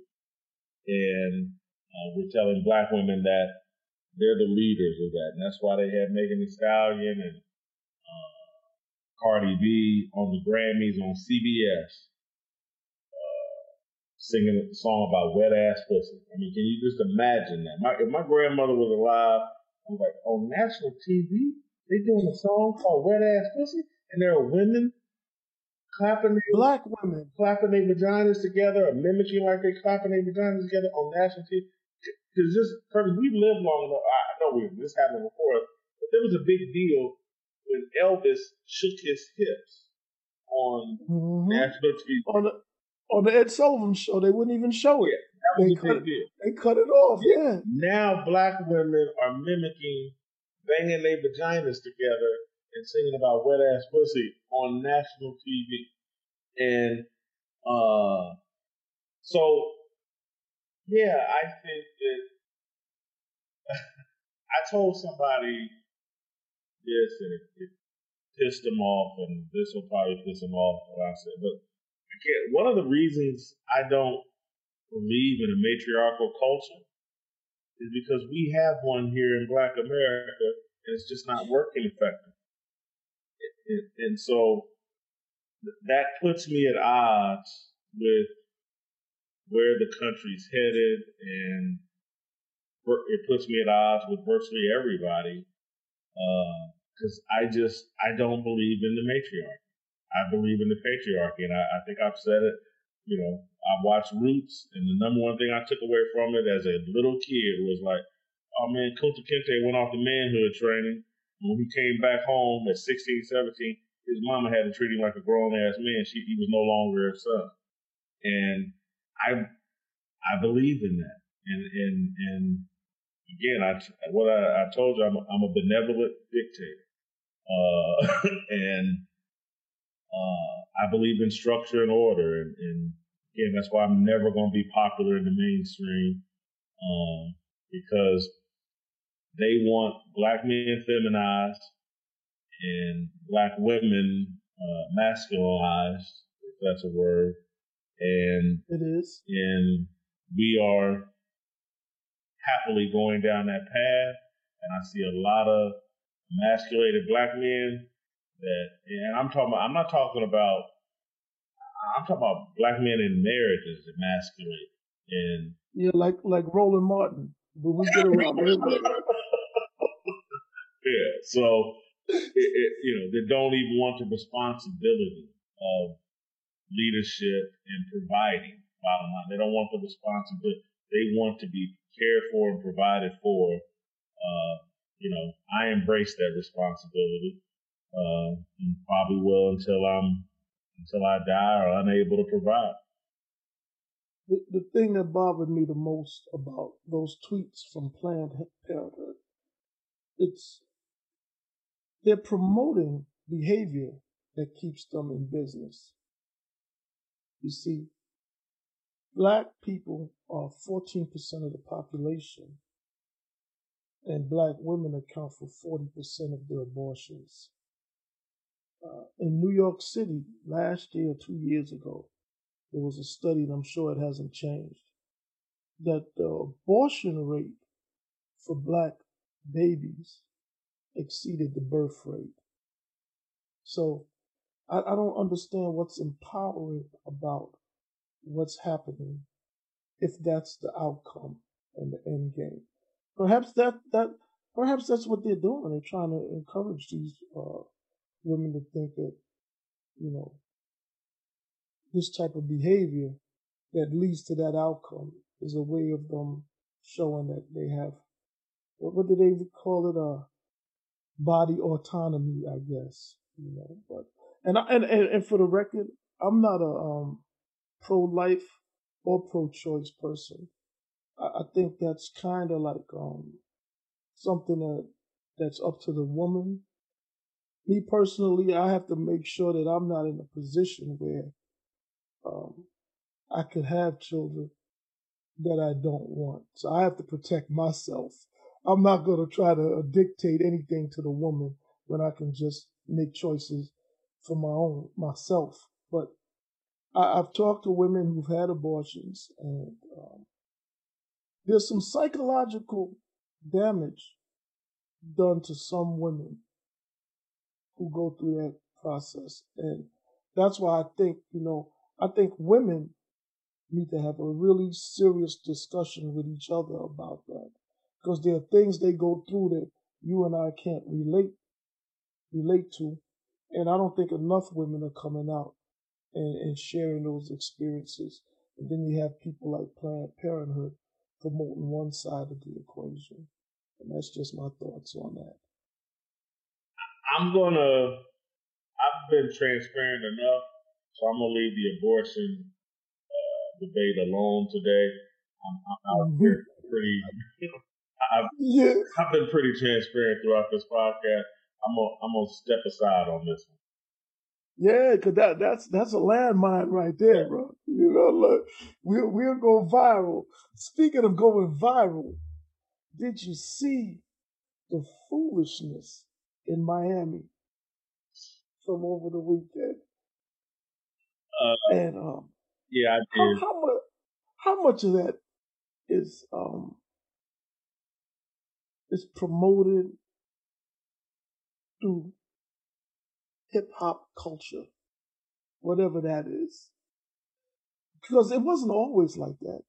And uh, we're telling black women that they're the leaders of that. And that's why they had Megan Thee Stallion and uh, Cardi B on the Grammys on CBS uh, singing a song about wet ass pussy. I mean, can you just imagine that? My, if my grandmother was alive, I was like, on national TV, they doing a song called Wet Ass Pussy, and there are women clapping their, black women clapping their vaginas together or mimicking like they clapping their vaginas together on national TV. Because this, because we've lived long enough. I know we this happened before, but there was a big deal when Elvis shook his hips on mm-hmm. national TV. On the on the Ed Sullivan show, they wouldn't even show it. They cut, it, they cut it off. Yeah. Now black women are mimicking banging their vaginas together and singing about wet ass pussy on national TV. And uh, so yeah, I think that I told somebody this and it, it, pissed them off, and this will probably piss them off. What I said, but one of the reasons I don't believe in a matriarchal culture is because we have one here in Black America, and it's just not working effectively. And so that puts me at odds with where the country's headed, and it puts me at odds with virtually everybody. Because uh, I just I don't believe in the matriarchy. I believe in the patriarchy, and I, I think I've said it. You know, I watched Roots, and the number one thing I took away from it as a little kid was like, oh man, Kunta Kinte went off the manhood training. When he came back home at 16, 17, his mama had to treat him like a grown ass man. She, he was no longer her son. And I I believe in that, and and and again, I what I, I told you, I'm a, I'm a benevolent dictator, uh, and uh, I believe in structure and order, and, and again, that's why I'm never going to be popular in the mainstream, um, because they want black men feminized and black women uh, masculinized, if that's a word, and it is. And we are happily going down that path. And I see a lot of emasculated black men that, and I'm talking about, I'm not talking about, I'm talking about black men in marriages emasculate. And yeah, like like Roland Martin, but we get around yeah, so it, it, you know they don't even want the responsibility of leadership and providing. Bottom line, they don't want the responsibility. They want to be cared for and provided for. Uh, you know, I embrace that responsibility, uh, and probably will until I'm until I die or unable to provide. The, the thing that bothered me the most about those tweets from Planned Parenthood, it's they're promoting behavior that keeps them in business. You see, black people are 14% of the population, and black women account for 40% of the abortions. Uh, in New York City, last year, two years ago, there was a study, and I'm sure it hasn't changed, that the abortion rate for black babies exceeded the birth rate. So I, I don't understand what's empowering about what's happening if that's the outcome and the end game. Perhaps that that perhaps that's what they're doing. They're trying to encourage these uh, women to think that you know this type of behavior that leads to that outcome is a way of them showing that they have what, what do they call it? Uh, body autonomy, I guess. You know, but and I, and, and and for the record, I'm not a um, pro-life or pro-choice person. I, I think that's kind of like um, something that that's up to the woman. Me personally, I have to make sure that I'm not in a position where um, I could have children that I don't want. So I have to protect myself. I'm not going to try to dictate anything to the woman when I can just make choices for my own myself. But I, have talked to women who've had abortions, and um, there's some psychological damage done to some women who go through that process, and that's why I think you know I think women need to have a really serious discussion with each other about that because there are things they go through that you and I can't relate relate to, and I don't think enough women are coming out and, and sharing those experiences. And then you have people like Planned Parenthood promoting one side of the equation, and that's just my thoughts on that. I'm gonna. I've been transparent enough, so I'm gonna leave the abortion debate alone today. I'm, I'm mm-hmm. pretty. I've, yeah. I've been pretty transparent throughout this podcast. I'm gonna I'm gonna step aside on this one. Yeah, cause that that's that's a landmine right there, bro. You know, look, we'll we'll go viral. Speaking of going viral, did you see the foolishness in Miami from over the weekend? Uh, and um, yeah, I did. How, how much? How much of that is um is promoted through hip hop culture, whatever that is? Because it wasn't always like that.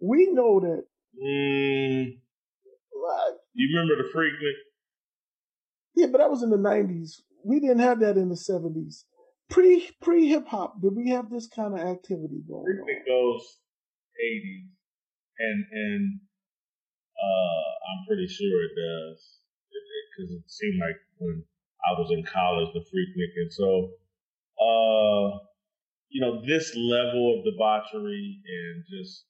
We know that. Mm. Like, you remember the Freaknik? Yeah, but that was in the '90s. We didn't have that in the '70s pre pre hip hop, did we have this kind of activity going on? It goes eighties, and and uh, I'm pretty sure it does because it, it, it, seemed like when I was in college, the Freaknik, and so uh, you know this level of debauchery and just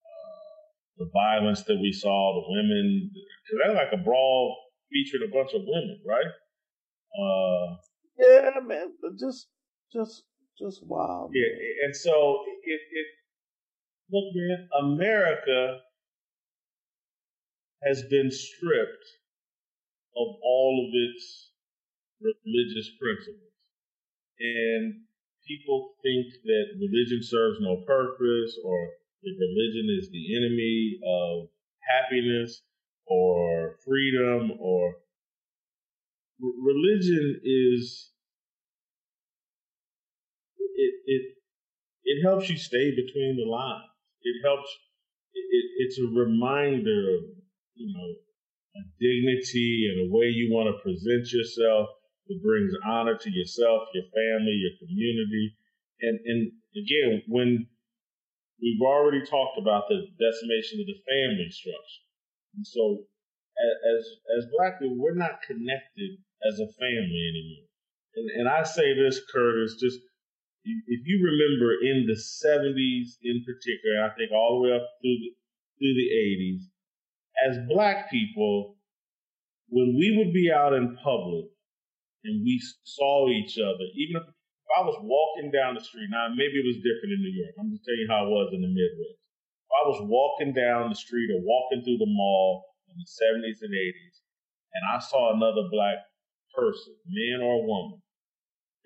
uh, the violence that we saw, the women, because that's like a brawl featured a bunch of women, right? Uh, yeah, man, just just just wow. Yeah, man. and so it it look, man, America has been stripped of all of its religious principles, and people think that religion serves no purpose or that religion is the enemy of happiness freedom or religion is it it it helps you stay between the lines. It helps. It, it's a reminder of you know a dignity and a way you want to present yourself. It brings honor to yourself, your family, your community, and and again when we've already talked about the decimation of the family structure, and so as as black people, we're not connected as a family anymore. And and I say this, Curtis, just if you remember in the '70s, in particular, I think all the way up through the through the '80s, as black people, when we would be out in public and we saw each other, even if, if I was walking down the street, now maybe it was different in New York. I'm just telling you how it was in the Midwest. If I was walking down the street or walking through the mall in the 70s and 80s, and I saw another black person, man or woman,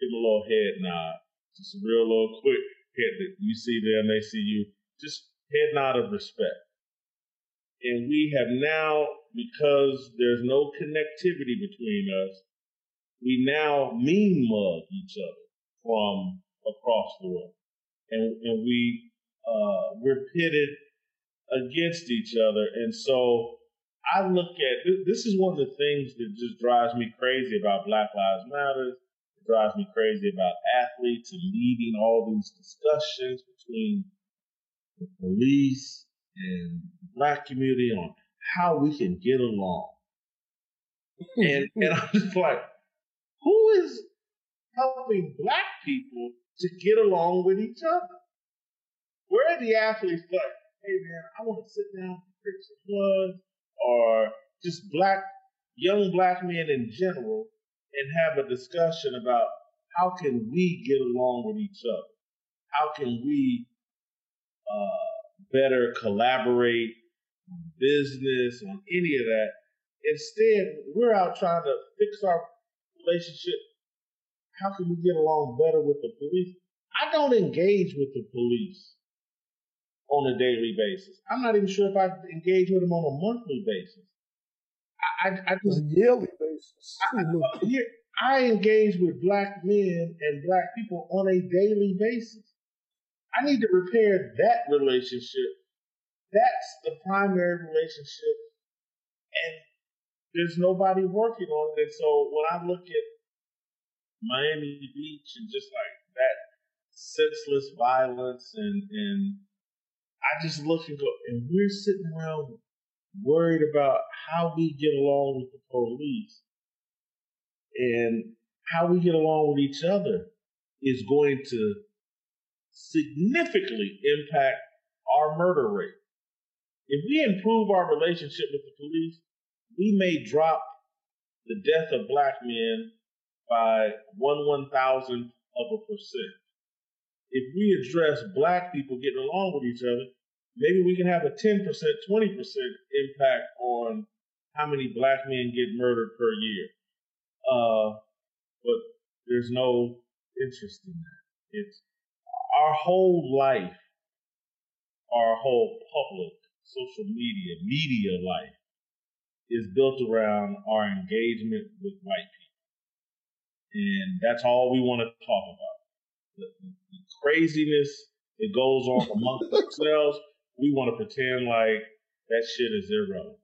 give a little head nod, just a real little quick head that you see them, they see you, just head nod of respect. And we have now, because there's no connectivity between us, we now mean mug each other from across the world. And, and we, uh, we're pitted against each other. And so I look at this is one of the things that just drives me crazy about Black Lives Matter. It drives me crazy about athletes and leading all these discussions between the police and the black community on how we can get along. and and I'm just like, who is helping black people to get along with each other? Where are the athletes like, hey man, I want to sit down and drink some blood, or just black young black men in general and have a discussion about how can we get along with each other? How can we uh, better collaborate on business, on any of that? Instead, we're out trying to fix our relationship. How can we get along better with the police? I don't engage with the police on a daily basis. I'm not even sure if I engage with them on a monthly basis. I, I, I just yearly basis. I, I engage with black men and black people on a daily basis. I need to repair that relationship. That's the primary relationship. And there's nobody working on it. And so when I look at Miami Beach and just like that senseless violence and, and I just look and go, and we're sitting around worried about how we get along with the police and how we get along with each other is going to significantly impact our murder rate. If we improve our relationship with the police, we may drop the death of black men by one one thousandth of a percent. If we address black people getting along with each other, maybe we can have a 10%, 20% impact on how many black men get murdered per year. Uh, but there's no interest in that. It's our whole life, our whole public social media, media life is built around our engagement with white people. And that's all we want to talk about. Craziness that goes on amongst ourselves, we want to pretend like that shit is irrelevant.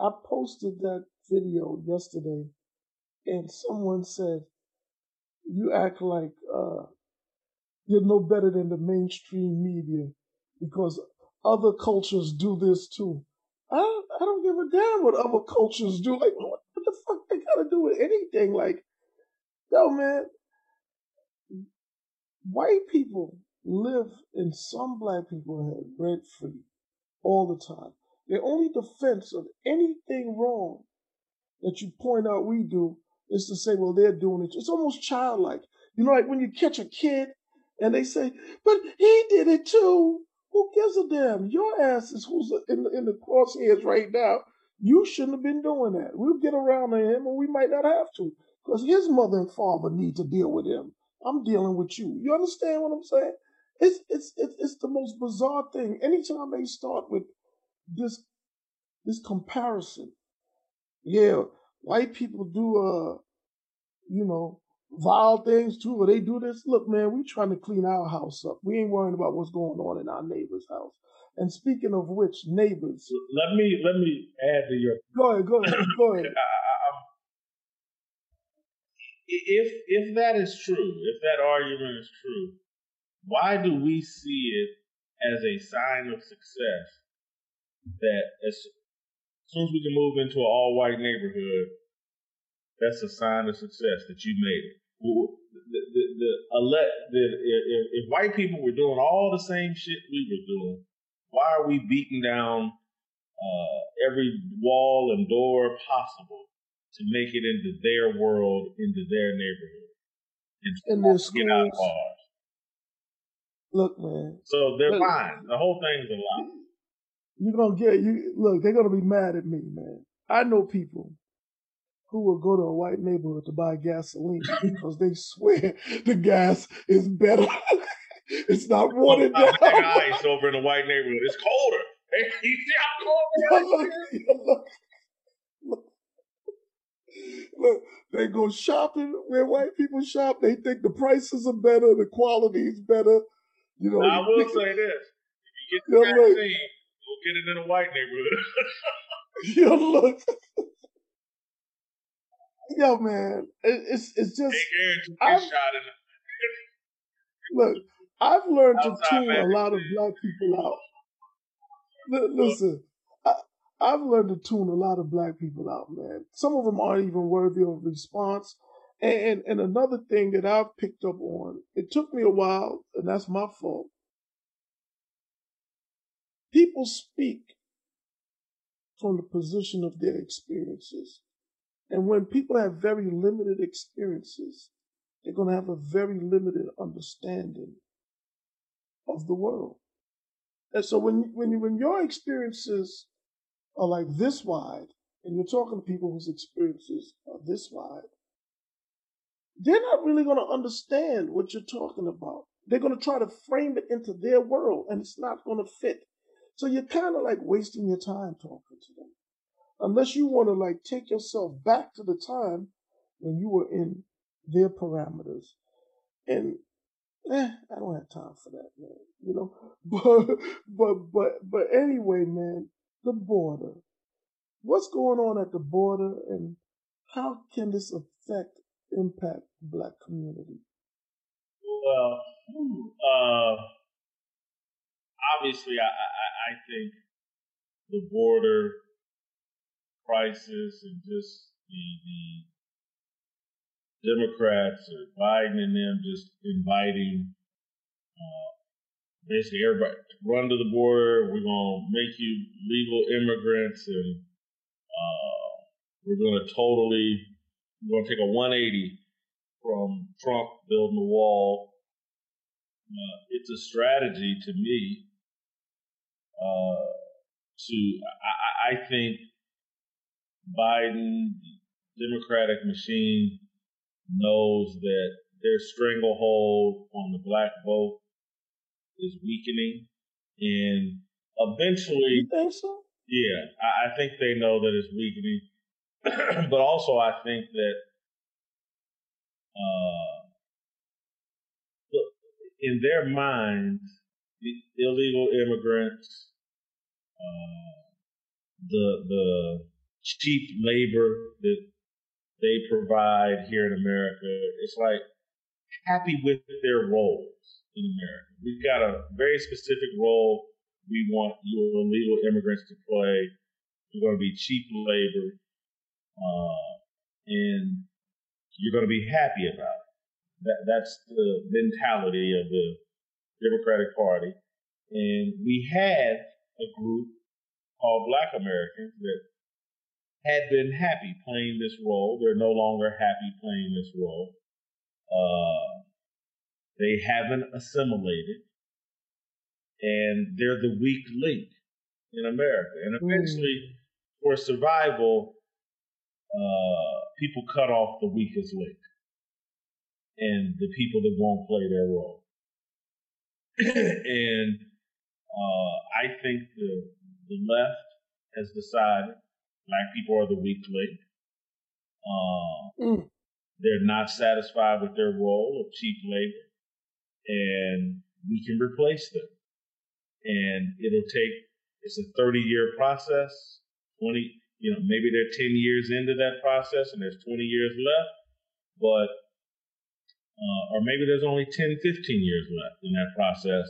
I posted that video yesterday, and someone said, "You act like uh, you're no better than the mainstream media because other cultures do this too." I don't, I don't give a damn what other cultures do. Like, what, what the fuck they got to do with anything? Like, yo, man, white people live in some black people head rent free all the time. Their only defense of anything wrong that you point out we do is to say, well, they're doing it. It's almost childlike. You know, like when you catch a kid and they say, but he did it too. Who gives a damn? Your ass is who's in the, in the crosshairs right now. You shouldn't have been doing that. We'll get around to him, and we might not have to, because his mother and father need to deal with him. I'm dealing with you. You understand what I'm saying? It's it's it's, it's the most bizarre thing. Anytime they start with this this comparison, yeah, white people do uh, you know, vile things too, or they do this. Look, man, we trying to clean our house up. We ain't worrying about what's going on in our neighbor's house. And speaking of which, neighbors. Let me let me add to your. Go ahead. Go ahead. Go ahead. if if that is true, if that argument is true, why do we see it as a sign of success that as soon as we can move into an all white neighborhood, that's a sign of success that you made it. The, the, the, the, if, if white people were doing all the same shit we were doing, why are we beating down uh, every wall and door possible to make it into their world, into their neighborhood, and, and get out of bars? Look, man. So they're look, fine. The whole thing's a lie. You're gonna get you. Look, they're gonna be mad at me, man. I know people who will go to a white neighborhood to buy gasoline because they swear the gas is better. it's not watered down. ice over in a white neighborhood. It's colder. you see how cold look, look, look, they go shopping where white people shop. They think the prices are better, the quality is better. You know. I will say this: if you get the vaccine, you'll get it in a white neighborhood. you look yo, man, it, it's it's just. I've, look, I've learned to tune a lot of black people out. L- listen, I've learned to tune a lot of black people out, man. Some of them aren't even worthy of response. And, and, another thing that I've picked up on, it took me a while, and that's my fault. People speak from the position of their experiences. And when people have very limited experiences, they're going to have a very limited understanding of the world. And so when, when, when your experiences are like this wide, and you're talking to people whose experiences are this wide, they're not really going to understand what you're talking about. They're going to try to frame it into their world, and it's not going to fit. So you're kind of like wasting your time talking to them. Unless you want to like take yourself back to the time when you were in their parameters. And eh, I don't have time for that, man. You know, but but but but anyway, man, the border. What's going on at the border, and how can this affect impact the black community? Well, uh, obviously, I, I, I think the border crisis and just the, the Democrats or Biden and them just inviting uh, basically everybody run to the border. We're gonna make you legal immigrants, and uh, we're gonna totally we're gonna take a 180 from Trump building the wall. Uh, it's a strategy to me. Uh, to I, I think Biden, Democratic machine knows that their stranglehold on the black vote is weakening, and eventually, you think so? Yeah, I, I think they know that it's weakening, but also I think that uh, in their minds, the illegal immigrants, uh, the the cheap labor that they provide here in America. It's like happy with their roles in America. We've got a very specific role we want you illegal immigrants to play. You're going to be cheap labor, uh, and you're going to be happy about it. That, that's the mentality of the Democratic Party. And we had a group called Black Americans that had been happy playing this role. They're no longer happy playing this role. Uh, they haven't assimilated, and they're the weak link in America. And hmm. eventually, mm. for survival, uh, people cut off the weakest link and the people that won't play their role. and uh, I think the the left has decided Black people are the weak link. Uh, mm. They're not satisfied with their role of cheap labor, and we can replace them. And it'll take, it's a 30 year process, 20, you know, maybe they're 10 years into that process and there's 20 years left, but, uh, or maybe there's only 10, 15 years left in that process.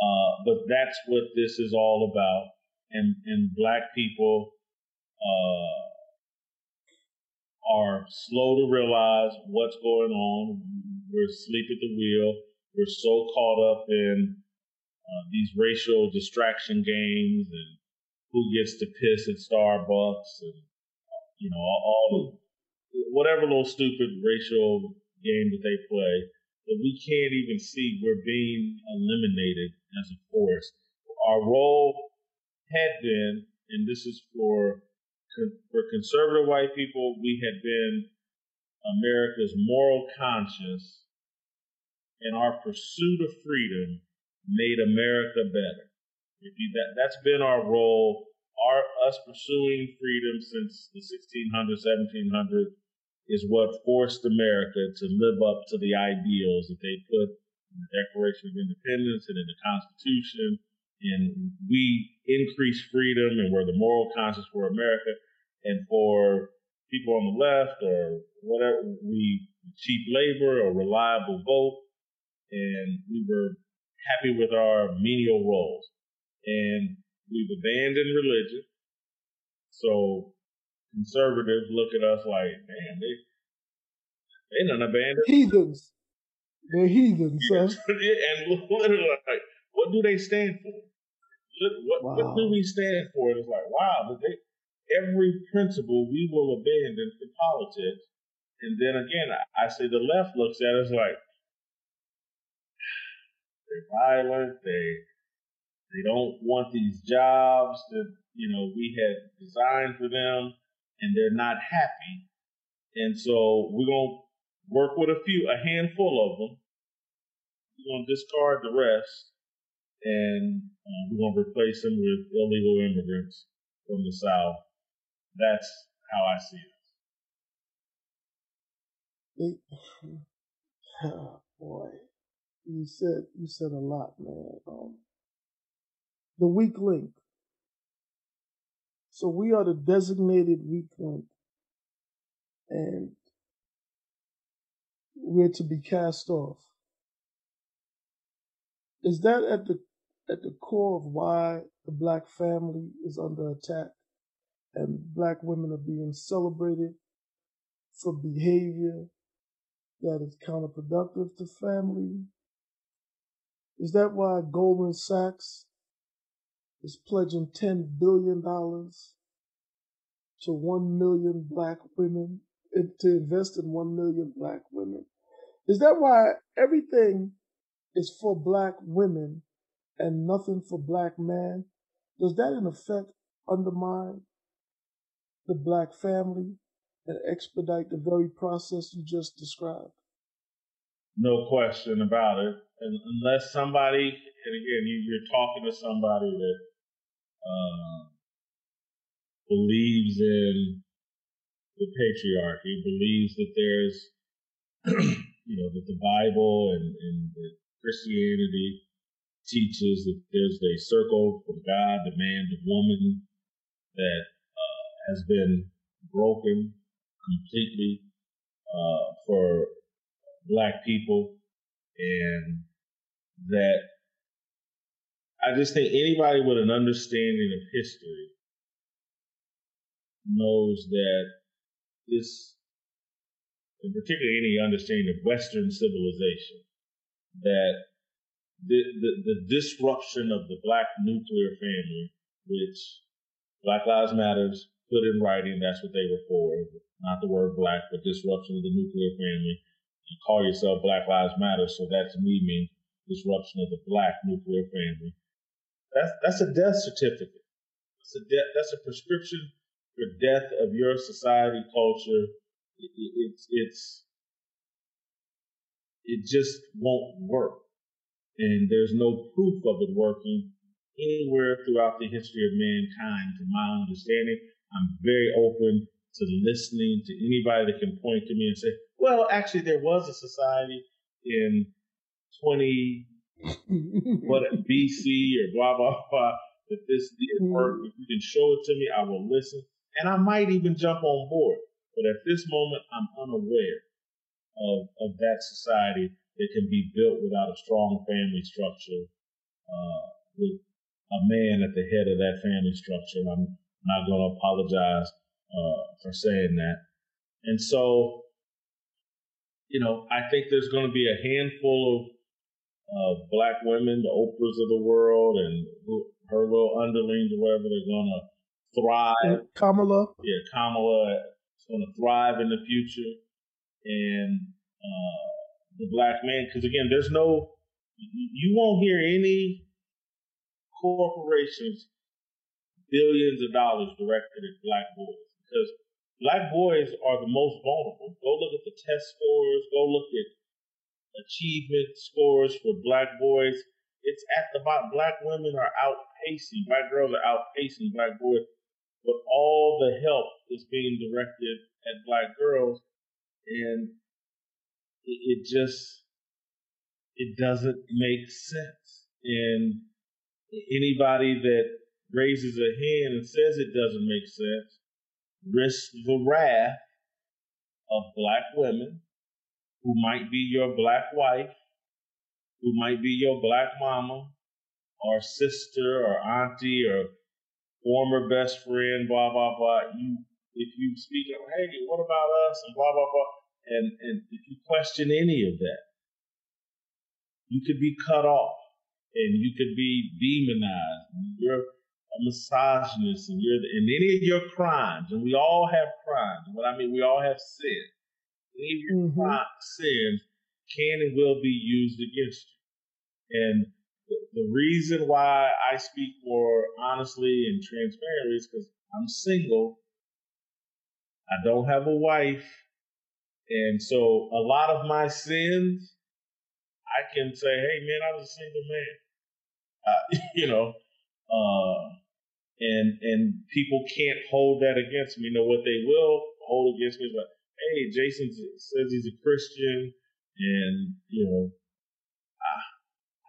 Uh, but that's what this is all about. And, and black people uh, are slow to realize what's going on. We're asleep at the wheel. We're so caught up in uh, these racial distraction games and who gets to piss at Starbucks and you know all, the, whatever little stupid racial game that they play that we can't even see we're being eliminated as a force. Our role had been, and this is for for conservative white people, we had been America's moral conscience, and our pursuit of freedom made America better. If you, that that's been our role. Our us pursuing freedom since the 1600s, 1700s is what forced America to live up to the ideals that they put in the Declaration of Independence and in the Constitution and we increase freedom and we're the moral conscience for America. And for people on the left or whatever, we cheap labor or reliable vote. And we were happy with our menial roles. And we've abandoned religion. So conservatives look at us like, man, they they done abandoned heathens. They're heathens, yeah. and literally, like, what do they stand for? What, wow. what do we stand for? It's like, wow, they, every principle we will abandon for politics. And then again, I, I say the left looks at us like they're violent. They they don't want these jobs that you know we had designed for them, and they're not happy. And so we're gonna work with a few, a handful of them. We're gonna discard the rest, and uh, we're gonna replace them with illegal immigrants from the south. That's how I see it. Oh, boy, you said you said a lot, man. Um, the weak link. So we are the designated weak link, and we're to be cast off. Is that at the at the core of why the black family is under attack and black women are being celebrated for behavior that is counterproductive to family? Is that why Goldman Sachs is pledging $10 billion to 1 million black women, to invest in 1 million black women? Is that why everything is for black women and nothing for black men? Does that in effect undermine the black family and expedite the very process you just described? No question about it. And unless somebody, and again, you, are talking to somebody that uh, believes in the patriarchy, believes that there's, you know, that the Bible and, and Christianity teaches that there's a circle from God, the man, the woman that uh, has been broken completely uh, for black people. And that I just think anybody with an understanding of history knows that this, in particular, any understanding of Western civilization, that the, the, the disruption of the black nuclear family, which Black Lives Matters put in writing, that's what they were for, not the word black, but disruption of the nuclear family. You call yourself Black Lives Matter, so that to me means disruption of the black nuclear family. That's that's a death certificate. That's a death. That's a prescription for death of your society culture. It, it, it's it's it just won't work, and there's no proof of it working anywhere throughout the history of mankind. To my understanding, I'm very open to listening to anybody that can point to me and say, "Well, actually, there was a society in 20 what BC or blah blah blah If this did mm-hmm. work. If you can show it to me, I will listen, and I might even jump on board. But at this moment, I'm unaware of of that society that can be built without a strong family structure, uh, with a man at the head of that family structure. And I'm not going to apologize uh, for saying that. And so, you know, I think there's going to be a handful of uh, black women, the Oprahs of the world, and her little underlings or whatever, they're to thrive. Kamala. Yeah, Kamala is to thrive in the future. And uh, the black man, because again, there's no, you won't hear any corporations billions of dollars directed at black boys because black boys are the most vulnerable. Go look at the test scores. Go look at achievement scores for black boys, it's at the bottom. Black women are outpacing, black girls are outpacing black boys, but all the help is being directed at black girls, and it, it just it doesn't make sense. And anybody that raises a hand and says it doesn't make sense risks the wrath of black women who might be your black wife, who might be your black mama, or sister, or auntie, or former best friend, blah blah blah. You if you speak up, hey, what about us, and blah blah blah, and and if you question any of that, you could be cut off, and you could be demonized. You're a misogynist, and you're and any of your crimes, and we all have crimes. What I mean, we all have sin. Of your mm-hmm. sins can and will be used against you, and the reason why I speak more honestly and transparently is because I'm single. I don't have a wife. And so a lot of my sins, I can say, hey, man, I was a single man. Uh, you know, uh, and and people can't hold that against me. You know what they will hold against me is like, hey, Jason says he's a Christian, and you know,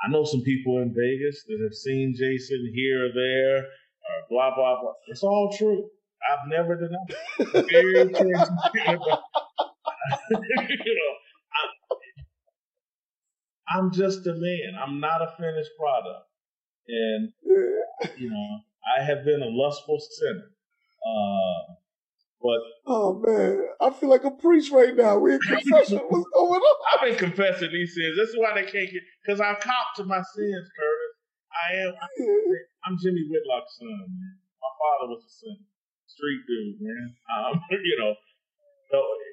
I know some people in Vegas that have seen Jason here or there, or blah blah blah. It's all true. I've never denied. Very you know, I'm, I'm just a man. I'm not a finished product, and you know, I have been a lustful sinner. Uh, but oh man, I feel like a priest right now. We in confession. What's going on? I've been confessing these sins. This is why they can't get because I cop to my sins, Curtis. I am. I'm Jimmy Whitlock's son, man. My father was a sinner, street dude, man. Um, you know,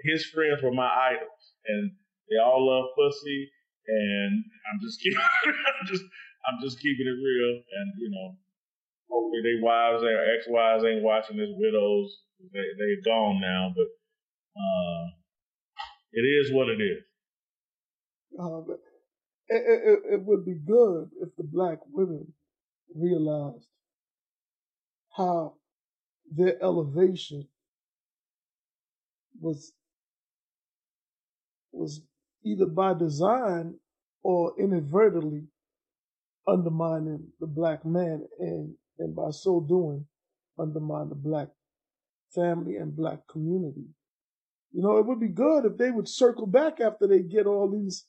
his friends were my idols, and they all love pussy. And I'm just keeping, I'm just, I'm just keeping it real. And you know, hopefully they wives or ex-wives ain't watching this widows they they're gone now, but uh, it is what it is. Uh, it, it, it would be good if the black women realized how their elevation was was either by design or inadvertently undermining the black man and and by so doing undermine the black family and black community. You know, it would be good if they would circle back after they get all these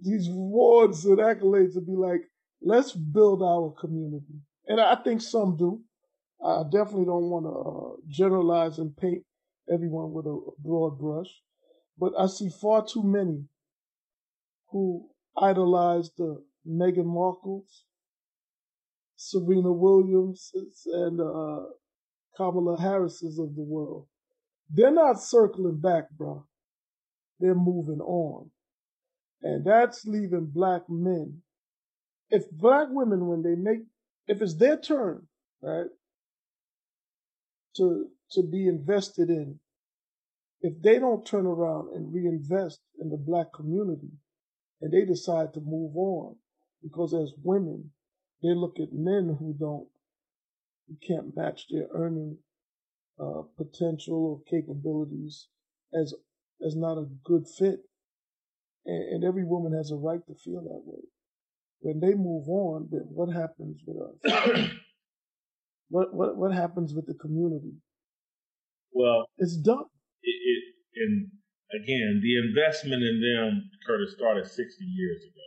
these awards and accolades and be like, let's build our community. And I think some do. I definitely don't want to uh, generalize and paint everyone with a broad brush, but I see far too many who idolize the Meghan Markles, Serena Williams, and uh, Kamala Harris's of the world. They're not circling back, bro. They're moving on. And that's leaving black men. If black women, when they make, if it's their turn, right, to, to be invested in, if they don't turn around and reinvest in the black community and they decide to move on, because as women, they look at men who don't you can't match their earning uh, potential or capabilities as as not a good fit. And, and, every woman has a right to feel that way. When they move on, then what happens with us? what what what happens with the community? Well, it's done. It, it, and again, the investment in them, Curtis, started 60 years ago.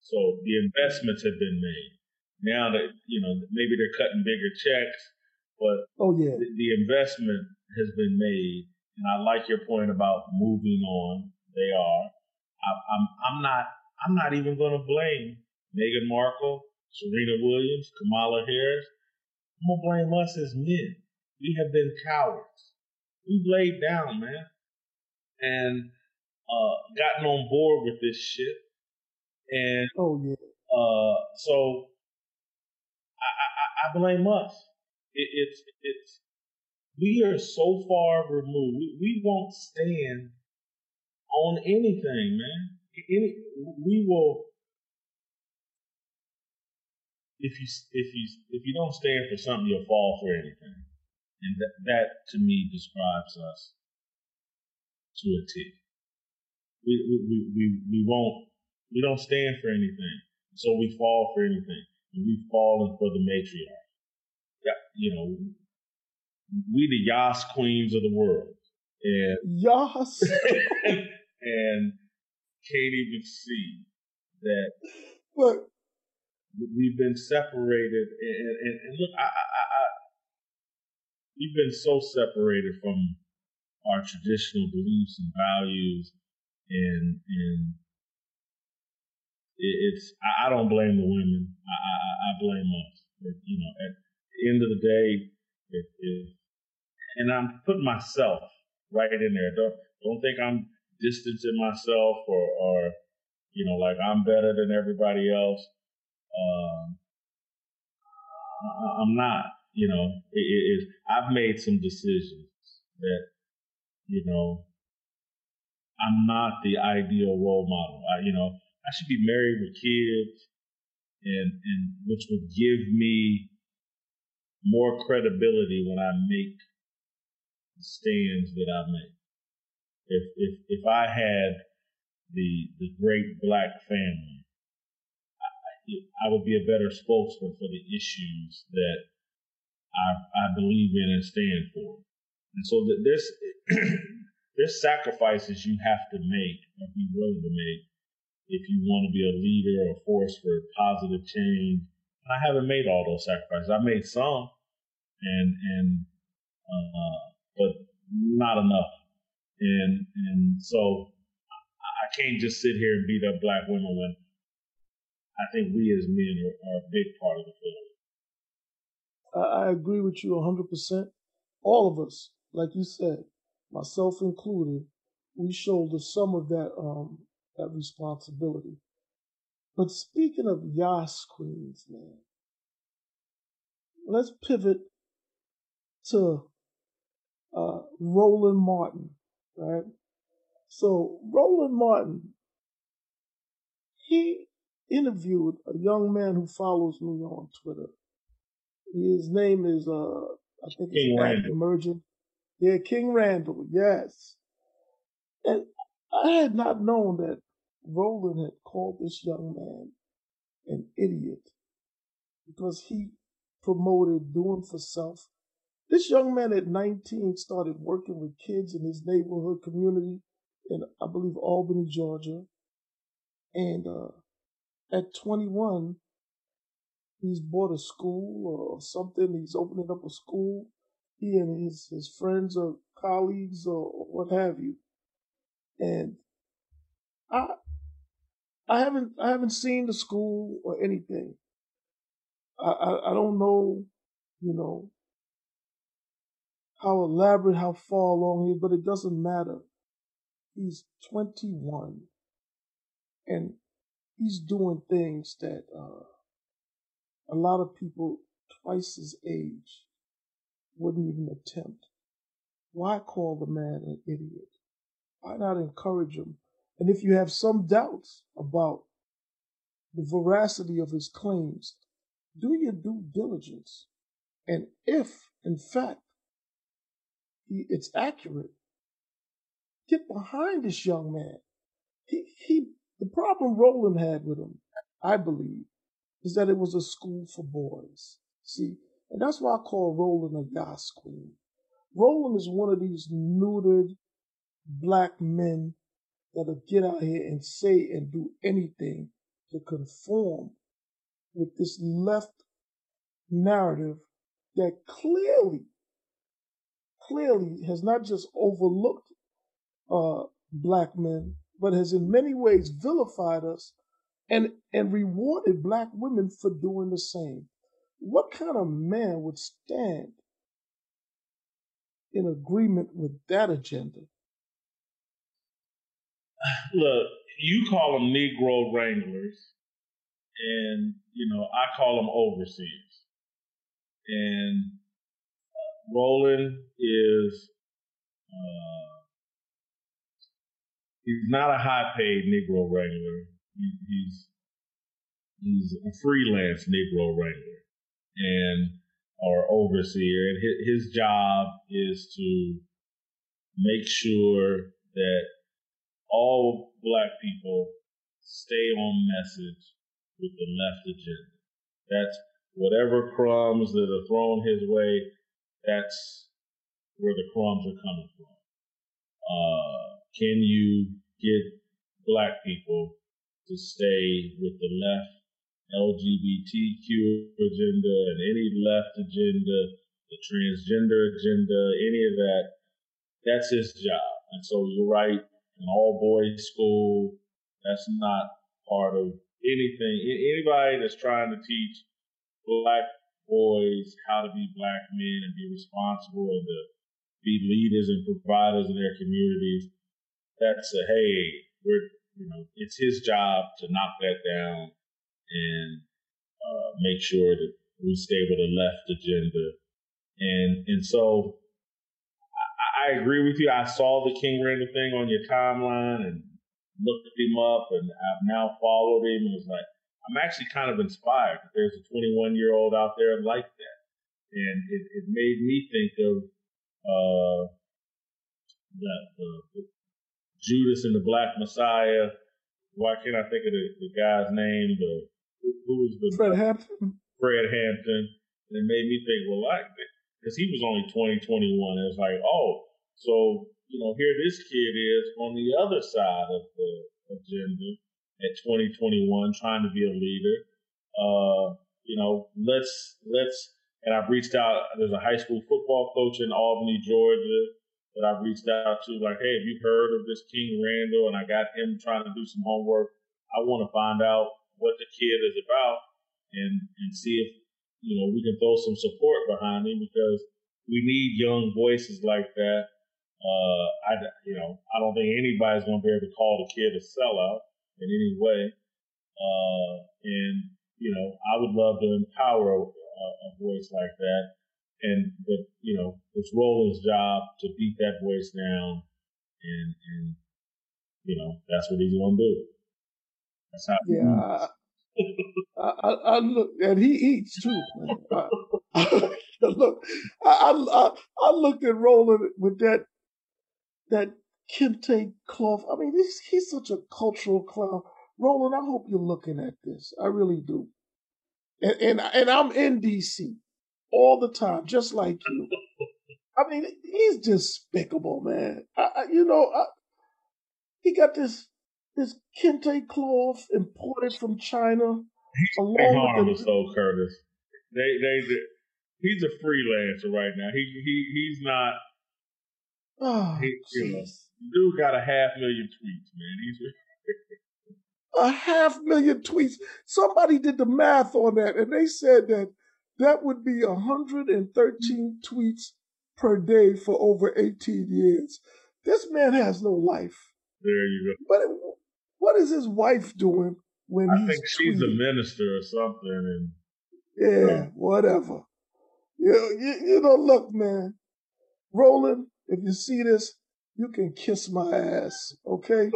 So the investments have been made now that you know maybe they're cutting bigger checks, but oh yeah, the, the investment has been made, and I like your point about moving on. They are. I, I'm I'm not I'm not even going to blame Meghan Markle, Serena Williams, Kamala Harris. I'm gonna blame us as men. We have been cowards. We've laid down, man, and uh, gotten on board with this shit. And oh yeah. Uh, so I blame us. It, it's it's we are so far removed. We, we won't stand on anything, man. Any we will if you if you if you don't stand for something, you'll fall for anything, and that that to me describes us to a T. We we we we won't we don't stand for anything, so we fall for anything and we've fallen for the matriarch. Yeah, you know, we the Yas queens of the world. And Yas and can't even see that but we've been separated and, and, and look I, I, I we've been so separated from our traditional beliefs and values, and and it's I don't blame the women. I, I, I blame us. You know, at the end of the day, if, if and I'm putting myself right in there. Don't don't think I'm distancing myself or or you know like I'm better than everybody else. Um, I'm not. You know, it, it. I've made some decisions that you know I'm not the ideal role model. I, you know, I should be married with kids, and and which would give me more credibility when I make the stands that I make. If if if I had the the great black family, I, I would be a better spokesman for the issues that I I believe in and stand for. And so that this there's sacrifices you have to make or be willing to make if you want to be a leader or force for positive change. I haven't made all those sacrifices. I made some, and and uh, but not enough. And and so I can't just sit here and beat up black women when I think we as men are, are a big part of the failure. I, I agree with you 100%. All of us, like you said, myself included, we shoulder some of that um, that responsibility. But speaking of Yas queens, man, let's pivot to uh, Roland Martin, right? So Roland Martin, he interviewed a young man who follows me on Twitter. His name is uh, I think it's King it's Emerging. Yeah, King Randall, yes. And I had not known that Roland had called this young man an idiot because he promoted doing for self. This young man at 19 started working with kids in his neighborhood community in, I believe, Albany, Georgia. And uh, at 21, he's bought a school or something. He's opening up a school. He and his, his friends or colleagues or what have you. And I I haven't I haven't seen the school or anything. I, I, I don't know, you know, how elaborate, how far along he is, but it doesn't matter. He's 21 and he's doing things that uh, a lot of people twice his age wouldn't even attempt. Why call the man an idiot? Why not encourage him? And if you have some doubts about the veracity of his claims, do your due diligence. And if, in fact, he, it's accurate, get behind this young man. He, he, the problem Roland had with him, I believe, is that it was a school for boys. See, and that's why I call Roland a Yas queen. Roland is one of these neutered black men that'll get out here and say and do anything to conform with this left narrative that clearly, clearly has not just overlooked uh, black men, but has in many ways vilified us and, and rewarded black women for doing the same. What kind of man would stand in agreement with that agenda? Look, you call them Negro wranglers, and you know I call them overseers. And Roland is uh, he's not a high paid Negro wrangler. He, he's he's a freelance Negro wrangler and or overseer, and his, his job is to make sure that all black people stay on message with the left agenda. That's whatever crumbs that are thrown his way, that's where the crumbs are coming from. Uh, can you get black people to stay with the left LGBTQ agenda and any left agenda the transgender agenda, any of that. That's his job. And so you're right, an all boys school, that's not part of anything. Anybody that's trying to teach black boys how to be black men and be responsible and to be leaders and providers in their communities, that's a hey, we're you know, it's his job to knock that down and uh, make sure that we stay with a left agenda. And and so I, agree with you. I saw the King Randall thing on your timeline and looked him up, and I've now followed him. And was like, I'm actually kind of inspired that there's a 21 year old out there like that, and it, it made me think of uh, the, the, Judas and the Black Messiah. Why can't I think of the, the guy's name? The who, who was the Fred Hampton? Fred Hampton. And it made me think, well, like, because he was only 20, 21. And it's like, oh, so you know, here this kid is on the other side of the agenda at 2021, trying to be a leader. Uh, you know, let's let's. And I've reached out. There's a high school football coach in Albany, Georgia that I've reached out to, like, hey, have you heard of this King Randall? And I got him trying to do some homework. I want to find out what the kid is about and and see if you know we can throw some support behind him because we need young voices like that. Uh, I you know I don't think anybody's going to be able to call the kid a sellout in any way. Uh, and you know I would love to empower a, a voice like that and but you know it's Roland's job to beat that voice down, and and you know that's what he's gonna do. That's how. Yeah, I, I, I, look, and he eats too. I, look, I, I I looked at Roland with that that kente cloth. I mean, he's he's such a cultural clown. Roland, I hope you're looking at this. I really do. And and, and I'm in DC all the time, just like you. I mean, he's despicable, man. I, I, you know, I, he got this this kente cloth imported from China. He's along harmless, the, though, Curtis. They, they, they, he's a freelancer right now. He, he, he's not. Oh, he, you know, dude got a half million tweets, man. He's a half million tweets. Somebody did the math on that, and they said that that would be 113 tweets per day for over 18 years. This man has no life. There you go. But what is his wife doing when I think she's tweeting? a minister or something. And yeah, whatever. You know, you, you know, look, man, Roland, if you see this, you can kiss my ass, okay?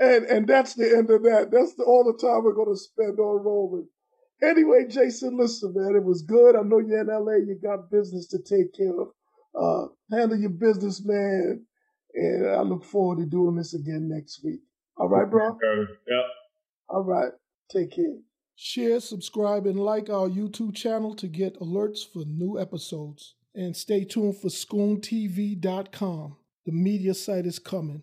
and and that's the end of that. That's the, all the time we're going to spend on Roland. Anyway, Jason, listen, man, it was good. I know you're in LA. You got business to take care of. Uh, handle your business, man. And I look forward to doing this again next week. All right, bro? Yep. All right. Take care. Share, subscribe, and like our YouTube channel to get alerts for new episodes. And stay tuned for ScoonTV.com. The media site is coming.